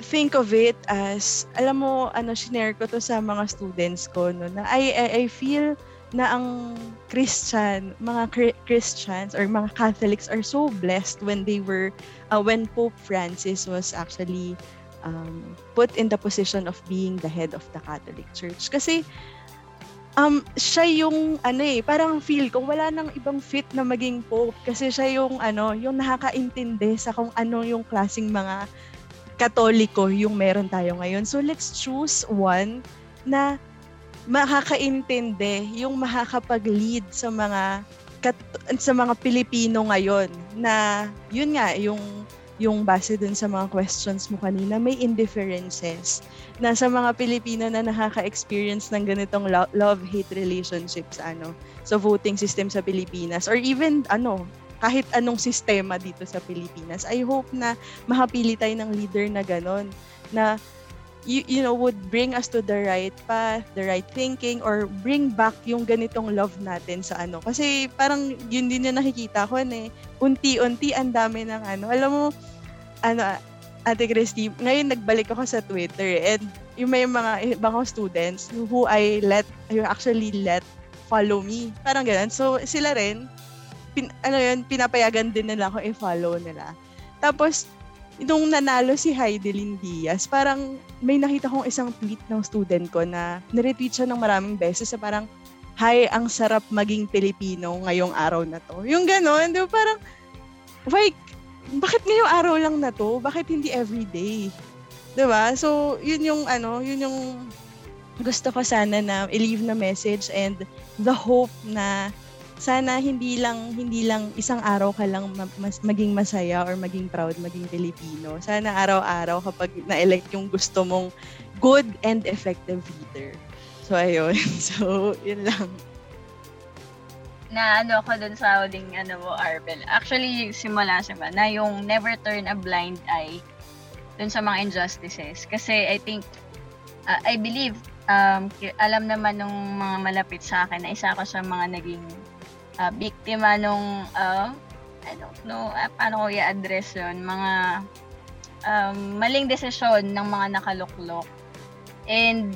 think of it as alam mo ano shinare ko to sa mga students ko no na I I, I feel na ang Christian, mga Christians or mga Catholics are so blessed when they were, uh, when Pope Francis was actually um, put in the position of being the head of the Catholic Church. Kasi um, siya yung ano eh, parang feel ko wala nang ibang fit na maging pope kasi siya yung ano, yung nakakaintindi sa kung ano yung klasing mga katoliko yung meron tayo ngayon. So let's choose one na makakaintindi, yung makakapag-lead sa mga kat- sa mga Pilipino ngayon na yun nga yung yung base dun sa mga questions mo kanina, may indifferences na sa mga Pilipino na nakaka-experience ng ganitong lo- love-hate relationships ano, sa voting system sa Pilipinas or even ano, kahit anong sistema dito sa Pilipinas. I hope na makapili tayo ng leader na ganon, na you, you know, would bring us to the right path, the right thinking, or bring back yung ganitong love natin sa ano. Kasi parang yun din yung nakikita ko eh. Unti-unti, ang dami ng ano. Alam mo, ano, Ate Christy, ngayon nagbalik ako sa Twitter and yung may mga ibang students who I let, I actually let follow me. Parang ganun. So, sila rin, pin, ano yun, pinapayagan din nila ako i-follow nila. Tapos, nung nanalo si Heidelin Diaz, parang may nakita kong isang tweet ng student ko na niretweet siya ng maraming beses sa parang, Hi, ang sarap maging Pilipino ngayong araw na to. Yung gano'n, di ba? Parang, why, bakit ngayong araw lang na to? Bakit hindi everyday? 'Di ba? So, yun yung ano, yun yung gusto ko sana na i-leave na message and the hope na sana hindi lang hindi lang isang araw ka lang ma- mas, maging masaya or maging proud maging Pilipino. Sana araw-araw kapag na-elect yung gusto mong good and effective leader. So ayun. So yun lang. na ano ako dun sa huling ano mo, Arbel. Actually, simula simula na yung never turn a blind eye dun sa mga injustices. Kasi I think, uh, I believe, um, alam naman nung mga malapit sa akin na isa ako sa mga naging uh, biktima nung, uh, I don't know, uh, paano ko i-address yun, mga um, maling desisyon ng mga nakaluklok. And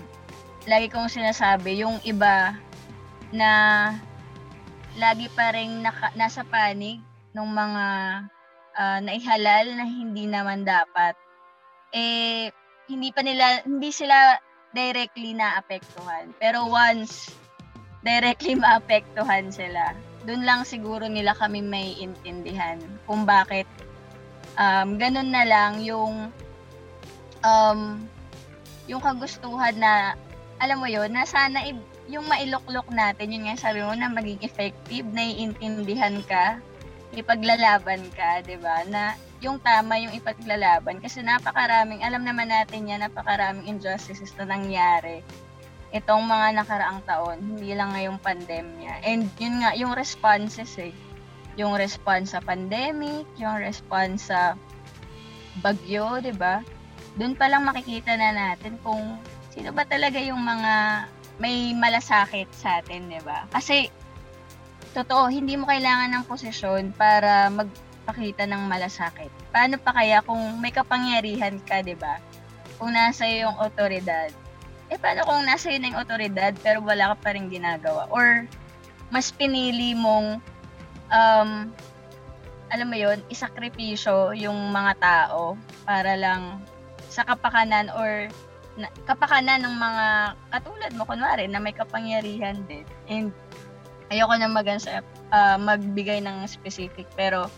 lagi kong sinasabi, yung iba na lagi pa rin naka, nasa panig ng mga uh, naihalal na hindi naman dapat. Eh hindi pa nila hindi sila directly naapektuhan. Pero once directly maapektuhan sila doon lang siguro nila kami may intindihan kung bakit um, ganun na lang yung um, yung kagustuhan na alam mo yon na sana i- yung mailoklok natin, yun nga sabi mo na maging effective, naiintindihan ka, ipaglalaban ka, 'di ba? Na yung tama yung ipaglalaban kasi napakaraming alam naman natin yan napakaraming injustices na nangyari itong mga nakaraang taon hindi lang ngayong pandemya and yun nga yung responses eh yung response sa pandemic yung response sa bagyo 'di ba doon pa lang makikita na natin kung sino ba talaga yung mga may malasakit sa atin, 'di ba? Kasi totoo, hindi mo kailangan ng posisyon para magpakita ng malasakit. Paano pa kaya kung may kapangyarihan ka, 'di ba? Kung nasa yung otoridad. Eh paano kung nasa iyo na yung otoridad pero wala ka pa rin ginagawa or mas pinili mong um, alam mo yon isakripisyo yung mga tao para lang sa kapakanan or na, kapakanan ng mga katulad mo, kunwari, na may kapangyarihan din. And ayoko na mag, uh, magbigay ng specific, pero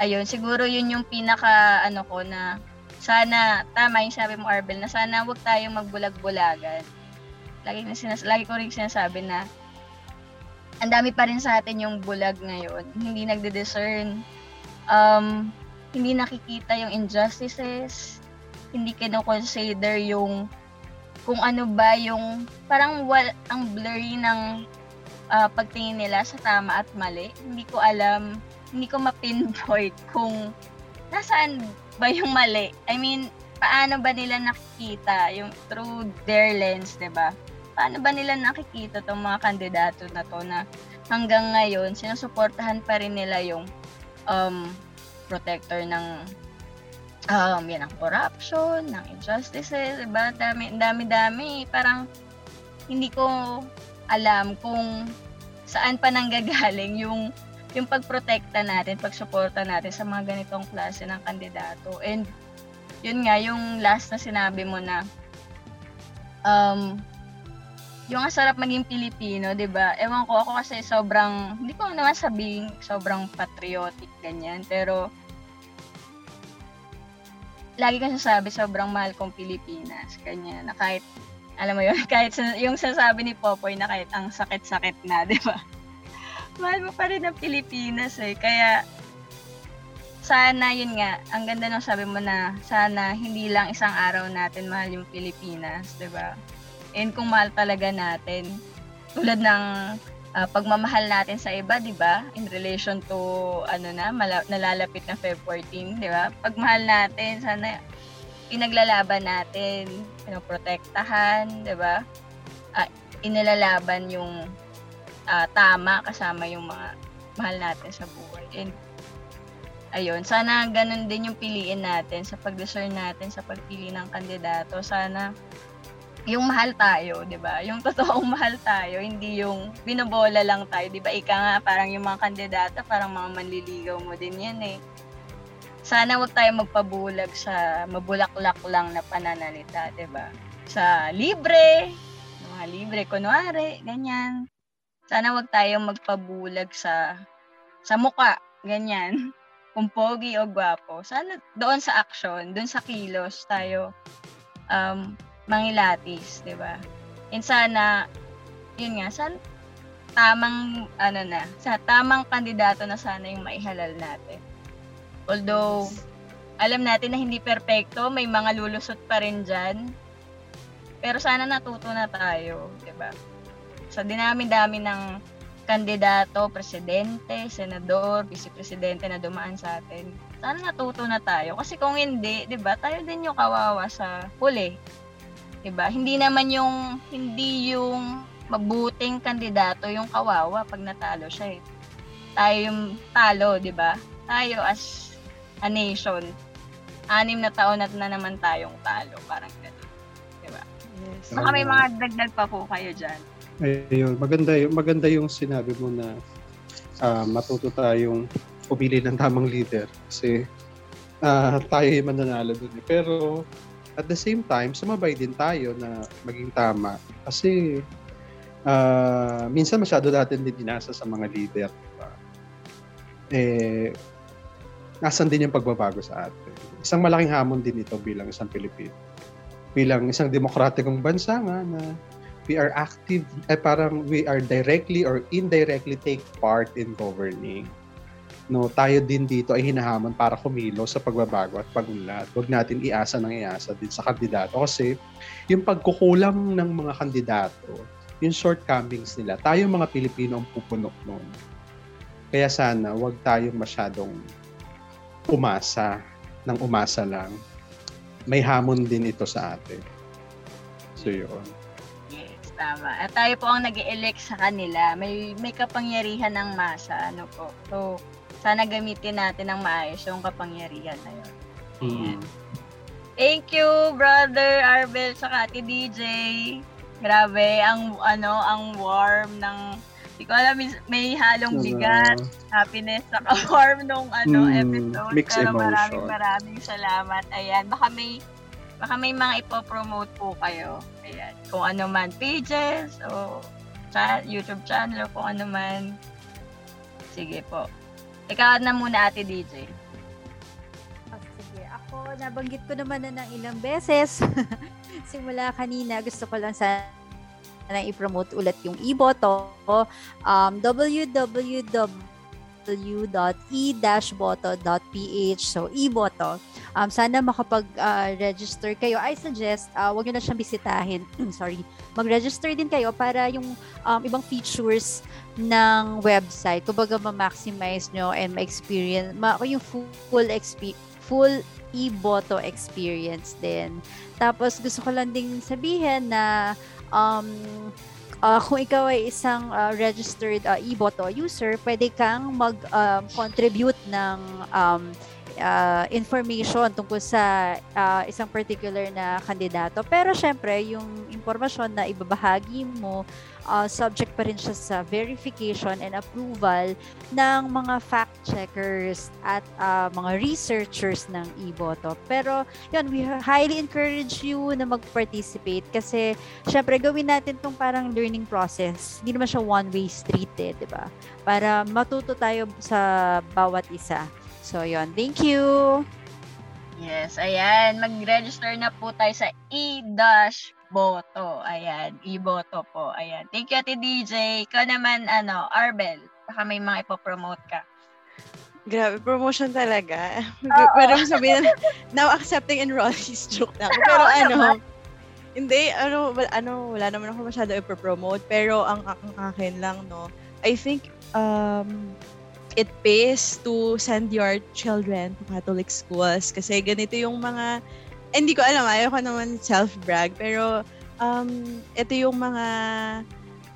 ayun, siguro yun yung pinaka, ano ko, na sana, tama yung sabi mo, Arbel, na sana wag tayong magbulag-bulagan. Lagi, na sinas- lagi ko rin sinasabi na ang dami pa rin sa atin yung bulag ngayon. Hindi nagde-discern. Um, hindi nakikita yung injustices, hindi kino-consider yung kung ano ba yung parang wal, ang blurry ng uh, pagtingin nila sa tama at mali. Hindi ko alam, hindi ko ma-pinpoint kung nasaan ba yung mali. I mean, paano ba nila nakikita yung through their lens, 'di ba? Paano ba nila nakikita tong mga kandidato na to na hanggang ngayon sinusuportahan pa rin nila yung um, protector ng um, yan ang corruption, ng injustices, diba? Dami, dami, dami. Parang hindi ko alam kung saan pa nanggagaling yung yung pagprotekta natin, pagsuporta natin sa mga ganitong klase ng kandidato. And yun nga, yung last na sinabi mo na um, yung ang sarap maging Pilipino, 'di ba? Ewan ko ako kasi sobrang hindi ko naman sabing sobrang patriotic ganyan, pero lagi ko sasabi, sobrang mahal kong Pilipinas. Kanya, na kahit, alam mo yun, kahit yung sasabi ni Popoy na kahit ang sakit-sakit na, di ba? Mahal mo pa rin ang Pilipinas eh. Kaya, sana yun nga, ang ganda nung sabi mo na sana hindi lang isang araw natin mahal yung Pilipinas, di ba? And kung mahal talaga natin, tulad ng ah, pagmamahal natin sa iba, 'di ba? In relation to ano na, mala- nalalapit na Feb 14, 'di ba? Pagmahal natin, sana pinaglalaban natin, pinoprotektahan, 'di ba? Ah, inilalaban yung ah, tama kasama yung mga mahal natin sa buhay. And ayun, sana ganun din yung piliin natin sa pag-discern natin sa pagpili ng kandidato. Sana yung mahal tayo, 'di ba? Yung totoong mahal tayo, hindi yung binobola lang tayo, 'di ba? Ika nga parang yung mga kandidato, parang mga manliligaw mo din 'yan eh. Sana wag tayo magpabulag sa mabulaklak lang na pananalita, 'di ba? Sa libre, mga libre kunwari, ganyan. Sana wag tayong magpabulag sa sa muka, ganyan. Kung pogi o gwapo. Sana doon sa action, doon sa kilos tayo um, mangilatis, 'di ba? And sana yun nga, sana tamang ano na, sa tamang kandidato na sana yung maihalal natin. Although alam natin na hindi perpekto, may mga lulusot pa rin diyan. Pero sana natuto na tayo, 'di ba? Sa dinami-dami ng kandidato, presidente, senador, vice-presidente na dumaan sa atin. Sana natuto na tayo. Kasi kung hindi, 'di ba, tayo din yung kawawa sa huli. 'Di ba? Hindi naman yung hindi yung mabuting kandidato yung kawawa pag natalo siya eh. Tayo yung talo, 'di ba? Tayo as a nation. Anim na taon na, na naman tayong talo, parang gano'n. 'Di ba? Yes. Baka may mga dagdag pa po kayo diyan. Ayun, maganda yung maganda yung sinabi mo na ah, matuto tayong pumili ng tamang leader kasi ah, tayo yung mananalo dun. eh. Pero at the same time, sumabay din tayo na maging tama kasi ah, minsan masyado natin din inasa sa mga leader. Eh, nasan din yung pagbabago sa atin. Isang malaking hamon din ito bilang isang Pilipino. Bilang isang demokratikong bansa nga na we are active, eh parang we are directly or indirectly take part in governing. No, tayo din dito ay hinahamon para kumilos sa pagbabago at pagunlad. Huwag natin iasa ng iasa din sa kandidato kasi yung pagkukulang ng mga kandidato, yung shortcomings nila, tayo mga Pilipino ang pupunok noon. Kaya sana huwag tayong masyadong umasa ng umasa lang. May hamon din ito sa atin. So yun. Tama. At tayo po ang nag elect sa kanila. May may kapangyarihan ng masa, ano po. So, sana gamitin natin ng maayos yung kapangyarihan na yun. Mm. Thank you, brother Arbel sa Ate DJ. Grabe, ang ano, ang warm ng Hindi ko alam, may- may halong bigat, happiness, saka warm nung ano, Mm, episode. mixed Pero maraming maraming salamat. Ayan, baka may baka may mga ipopromote po kayo. Ayan, kung ano man, pages o cha- YouTube channel o kung ano man. Sige po. Ikaw na muna, Ate DJ. Oh, sige. Ako, nabanggit ko naman na ng ilang beses. Simula kanina, gusto ko lang sana i-promote ulit yung iboto. Um, www.e-boto.ph So, iboto. Um, sana makapag-register kayo. I suggest, uh, wag nyo na siyang bisitahin. Sorry. Mag-register din kayo para yung um, ibang features ng website, kumbaga ma-maximize nyo and ma-experience, ma yung full, exp- full e-boto experience din. Tapos gusto ko lang ding sabihin na um, uh, kung ikaw ay isang uh, registered uh, e-boto user, pwede kang mag-contribute ng um, uh, information tungkol sa uh, isang particular na kandidato. Pero syempre, yung impormasyon na ibabahagi mo, uh, subject pa rin siya sa verification and approval ng mga fact checkers at uh, mga researchers ng iboto. Pero yun, we highly encourage you na mag-participate kasi syempre gawin natin tong parang learning process. Hindi naman siya one-way street eh, di ba? Para matuto tayo sa bawat isa. So, yun. Thank you! Yes, ayan. Mag-register na po tayo sa e-boto. Ayan, e-boto po. Ayan. Thank you, Ate DJ. Ikaw naman, ano, Arbel. Baka may mga ipopromote ka. Grabe, promotion talaga. Oo. Pero sabihin, now accepting enrollees, joke lang. Pero Oo ano, naman. hindi, ano, wala, ano, wala naman ako masyado ipopromote. Pero ang, ang akin lang, no, I think um, it pays to send your children to Catholic schools kasi ganito yung mga eh, hindi ko alam, ayoko naman self-brag, pero um, ito yung mga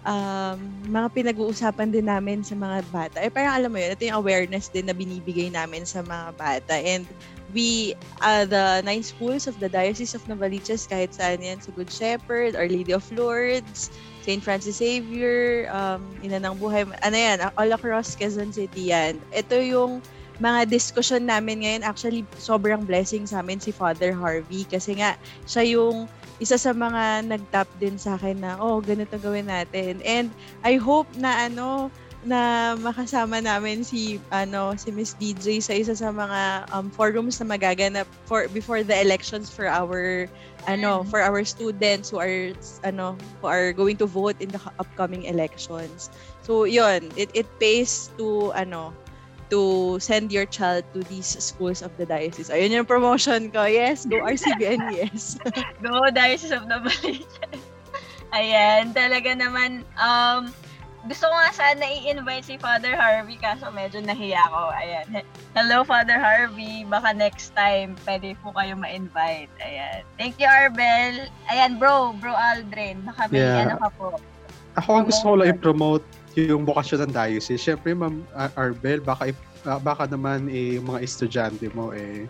um, mga pinag-uusapan din namin sa mga bata. Eh, parang alam mo yun, ito yung awareness din na binibigay namin sa mga bata. And we, uh, the nine schools of the Diocese of Novaliches, kahit saan yan, sa Good Shepherd, Our Lady of Lourdes, St. Francis Xavier, um, Ina ng Buhay, ano yan, all across Quezon City yan. Ito yung mga discussion namin ngayon, actually, sobrang blessing sa amin si Father Harvey kasi nga, siya yung isa sa mga nag-tap din sa akin na, oh, ganito gawin natin. And I hope na ano, na makasama namin si ano si Miss DJ sa isa sa mga um, forums na magaganap for before the elections for our ano for our students who are ano who are going to vote in the upcoming elections. So yun, it it pays to ano to send your child to these schools of the diocese. Ayun yung promotion ko. Yes, go RCBN, yes. Go Diocese of Novaliches. Ayan, talaga naman, um, gusto ko nga sana i-invite si Father Harvey kaso medyo nahiya ko. Ayan. Hello, Father Harvey. Baka next time, pwede po kayo ma-invite. Ayan. Thank you, Arbel. Ayan, bro. Bro Aldrin. Baka may Yeah. ano ka po. Ako ang gusto ko lang i-promote yung bokasyon ng diocese. Siyempre, Ma'am uh, Arbel, baka, ah, baka naman eh, yung mga estudyante mo eh,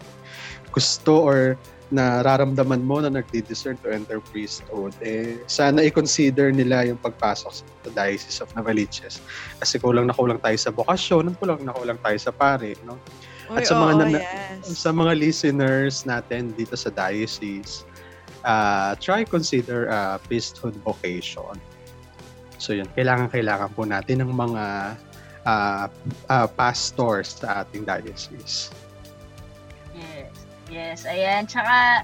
gusto or nararamdaman mo na nagdi-discern to enter priesthood, eh, sana i-consider nila yung pagpasok sa Diocese of Novaliches. Kasi kulang na kulang tayo sa bokasyon, at kulang na kulang tayo sa pare, no? Uy, sa mga oo, nana- yes. Sa mga listeners natin dito sa diocese, uh, try consider a priesthood vocation. So yun, kailangan kailangan po natin ng mga uh, uh, pastors sa ating diocese. Yes. Ayan. Tsaka,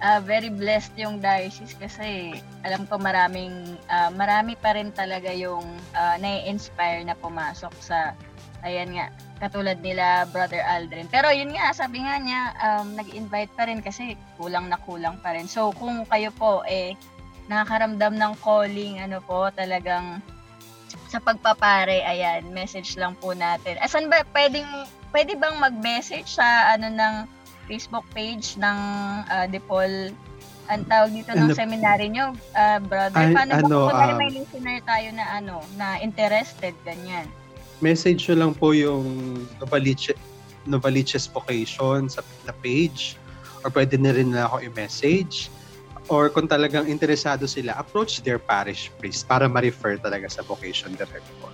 ah, very blessed yung diocese kasi alam ko maraming, ah, marami pa rin talaga yung ah, nai-inspire na pumasok sa, ayan nga, katulad nila Brother Aldrin. Pero yun nga, sabi nga niya, um, nag-invite pa rin kasi kulang na kulang pa rin. So, kung kayo po, eh, nakakaramdam ng calling, ano po, talagang sa pagpapare, ayan, message lang po natin. Asan ba, pwedeng, pwede bang mag-message sa, ano, ng Facebook page ng uh, DePaul ang tawag dito ng Ano- seminary nyo, ah, brother. Ay, Paano ano, ba kung um, may listener tayo na ano, na interested, ganyan? Message nyo lang po yung Novaliches, Novaliches Vocation sa na page or pwede na rin na ako i-message or kung talagang interesado sila, approach their parish priest para ma-refer talaga sa vocation director.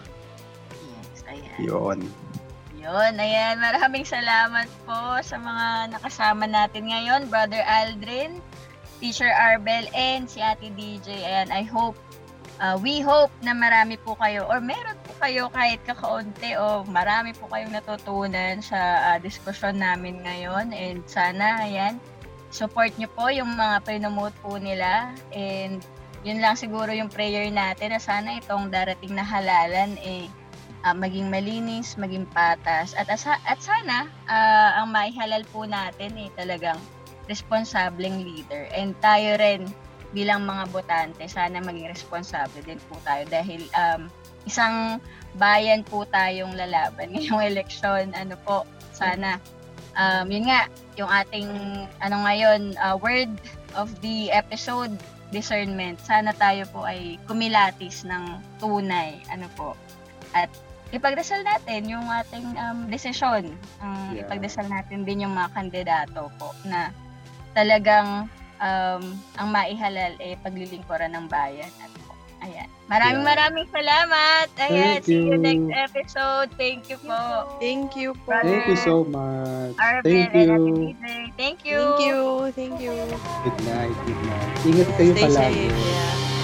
Yes, ayan. Yun. Yun, ayan. Maraming salamat po sa mga nakasama natin ngayon, Brother Aldrin, Teacher Arbel, and si Ate DJ. Ayan, I hope, uh, we hope na marami po kayo or meron po kayo kahit kakaunti o marami po kayong natutunan sa uh, diskusyon namin ngayon. And sana, ayan, support nyo po yung mga pinomote po nila. And yun lang siguro yung prayer natin na sana itong darating na halalan eh ah, maging malinis, maging patas. At, asa, at sana, ah, ang maihalal po natin eh talagang responsableng leader. And tayo rin bilang mga botante, sana maging responsable din po tayo dahil um, isang bayan po tayong lalaban ngayong eleksyon. Ano po, sana um, yun nga, yung ating ano ngayon, ah, word of the episode, discernment. Sana tayo po ay kumilatis ng tunay. Ano po. At ipagdasal natin yung ating um, desisyon. Ang Yeah. ipagdasal natin din yung mga kandidato po na talagang um, ang maihalal eh paglilingkuran ng bayan. At ayan. Maraming Yeah. maraming salamat. Ayan, Thank see you you. next episode. Thank you po. Thank you po. Brother. Thank you so much. Arvin Thank you. Thank you. Thank you. Thank you. Good night. Good night. Ingat kayo Stay palagi. safe. Yeah.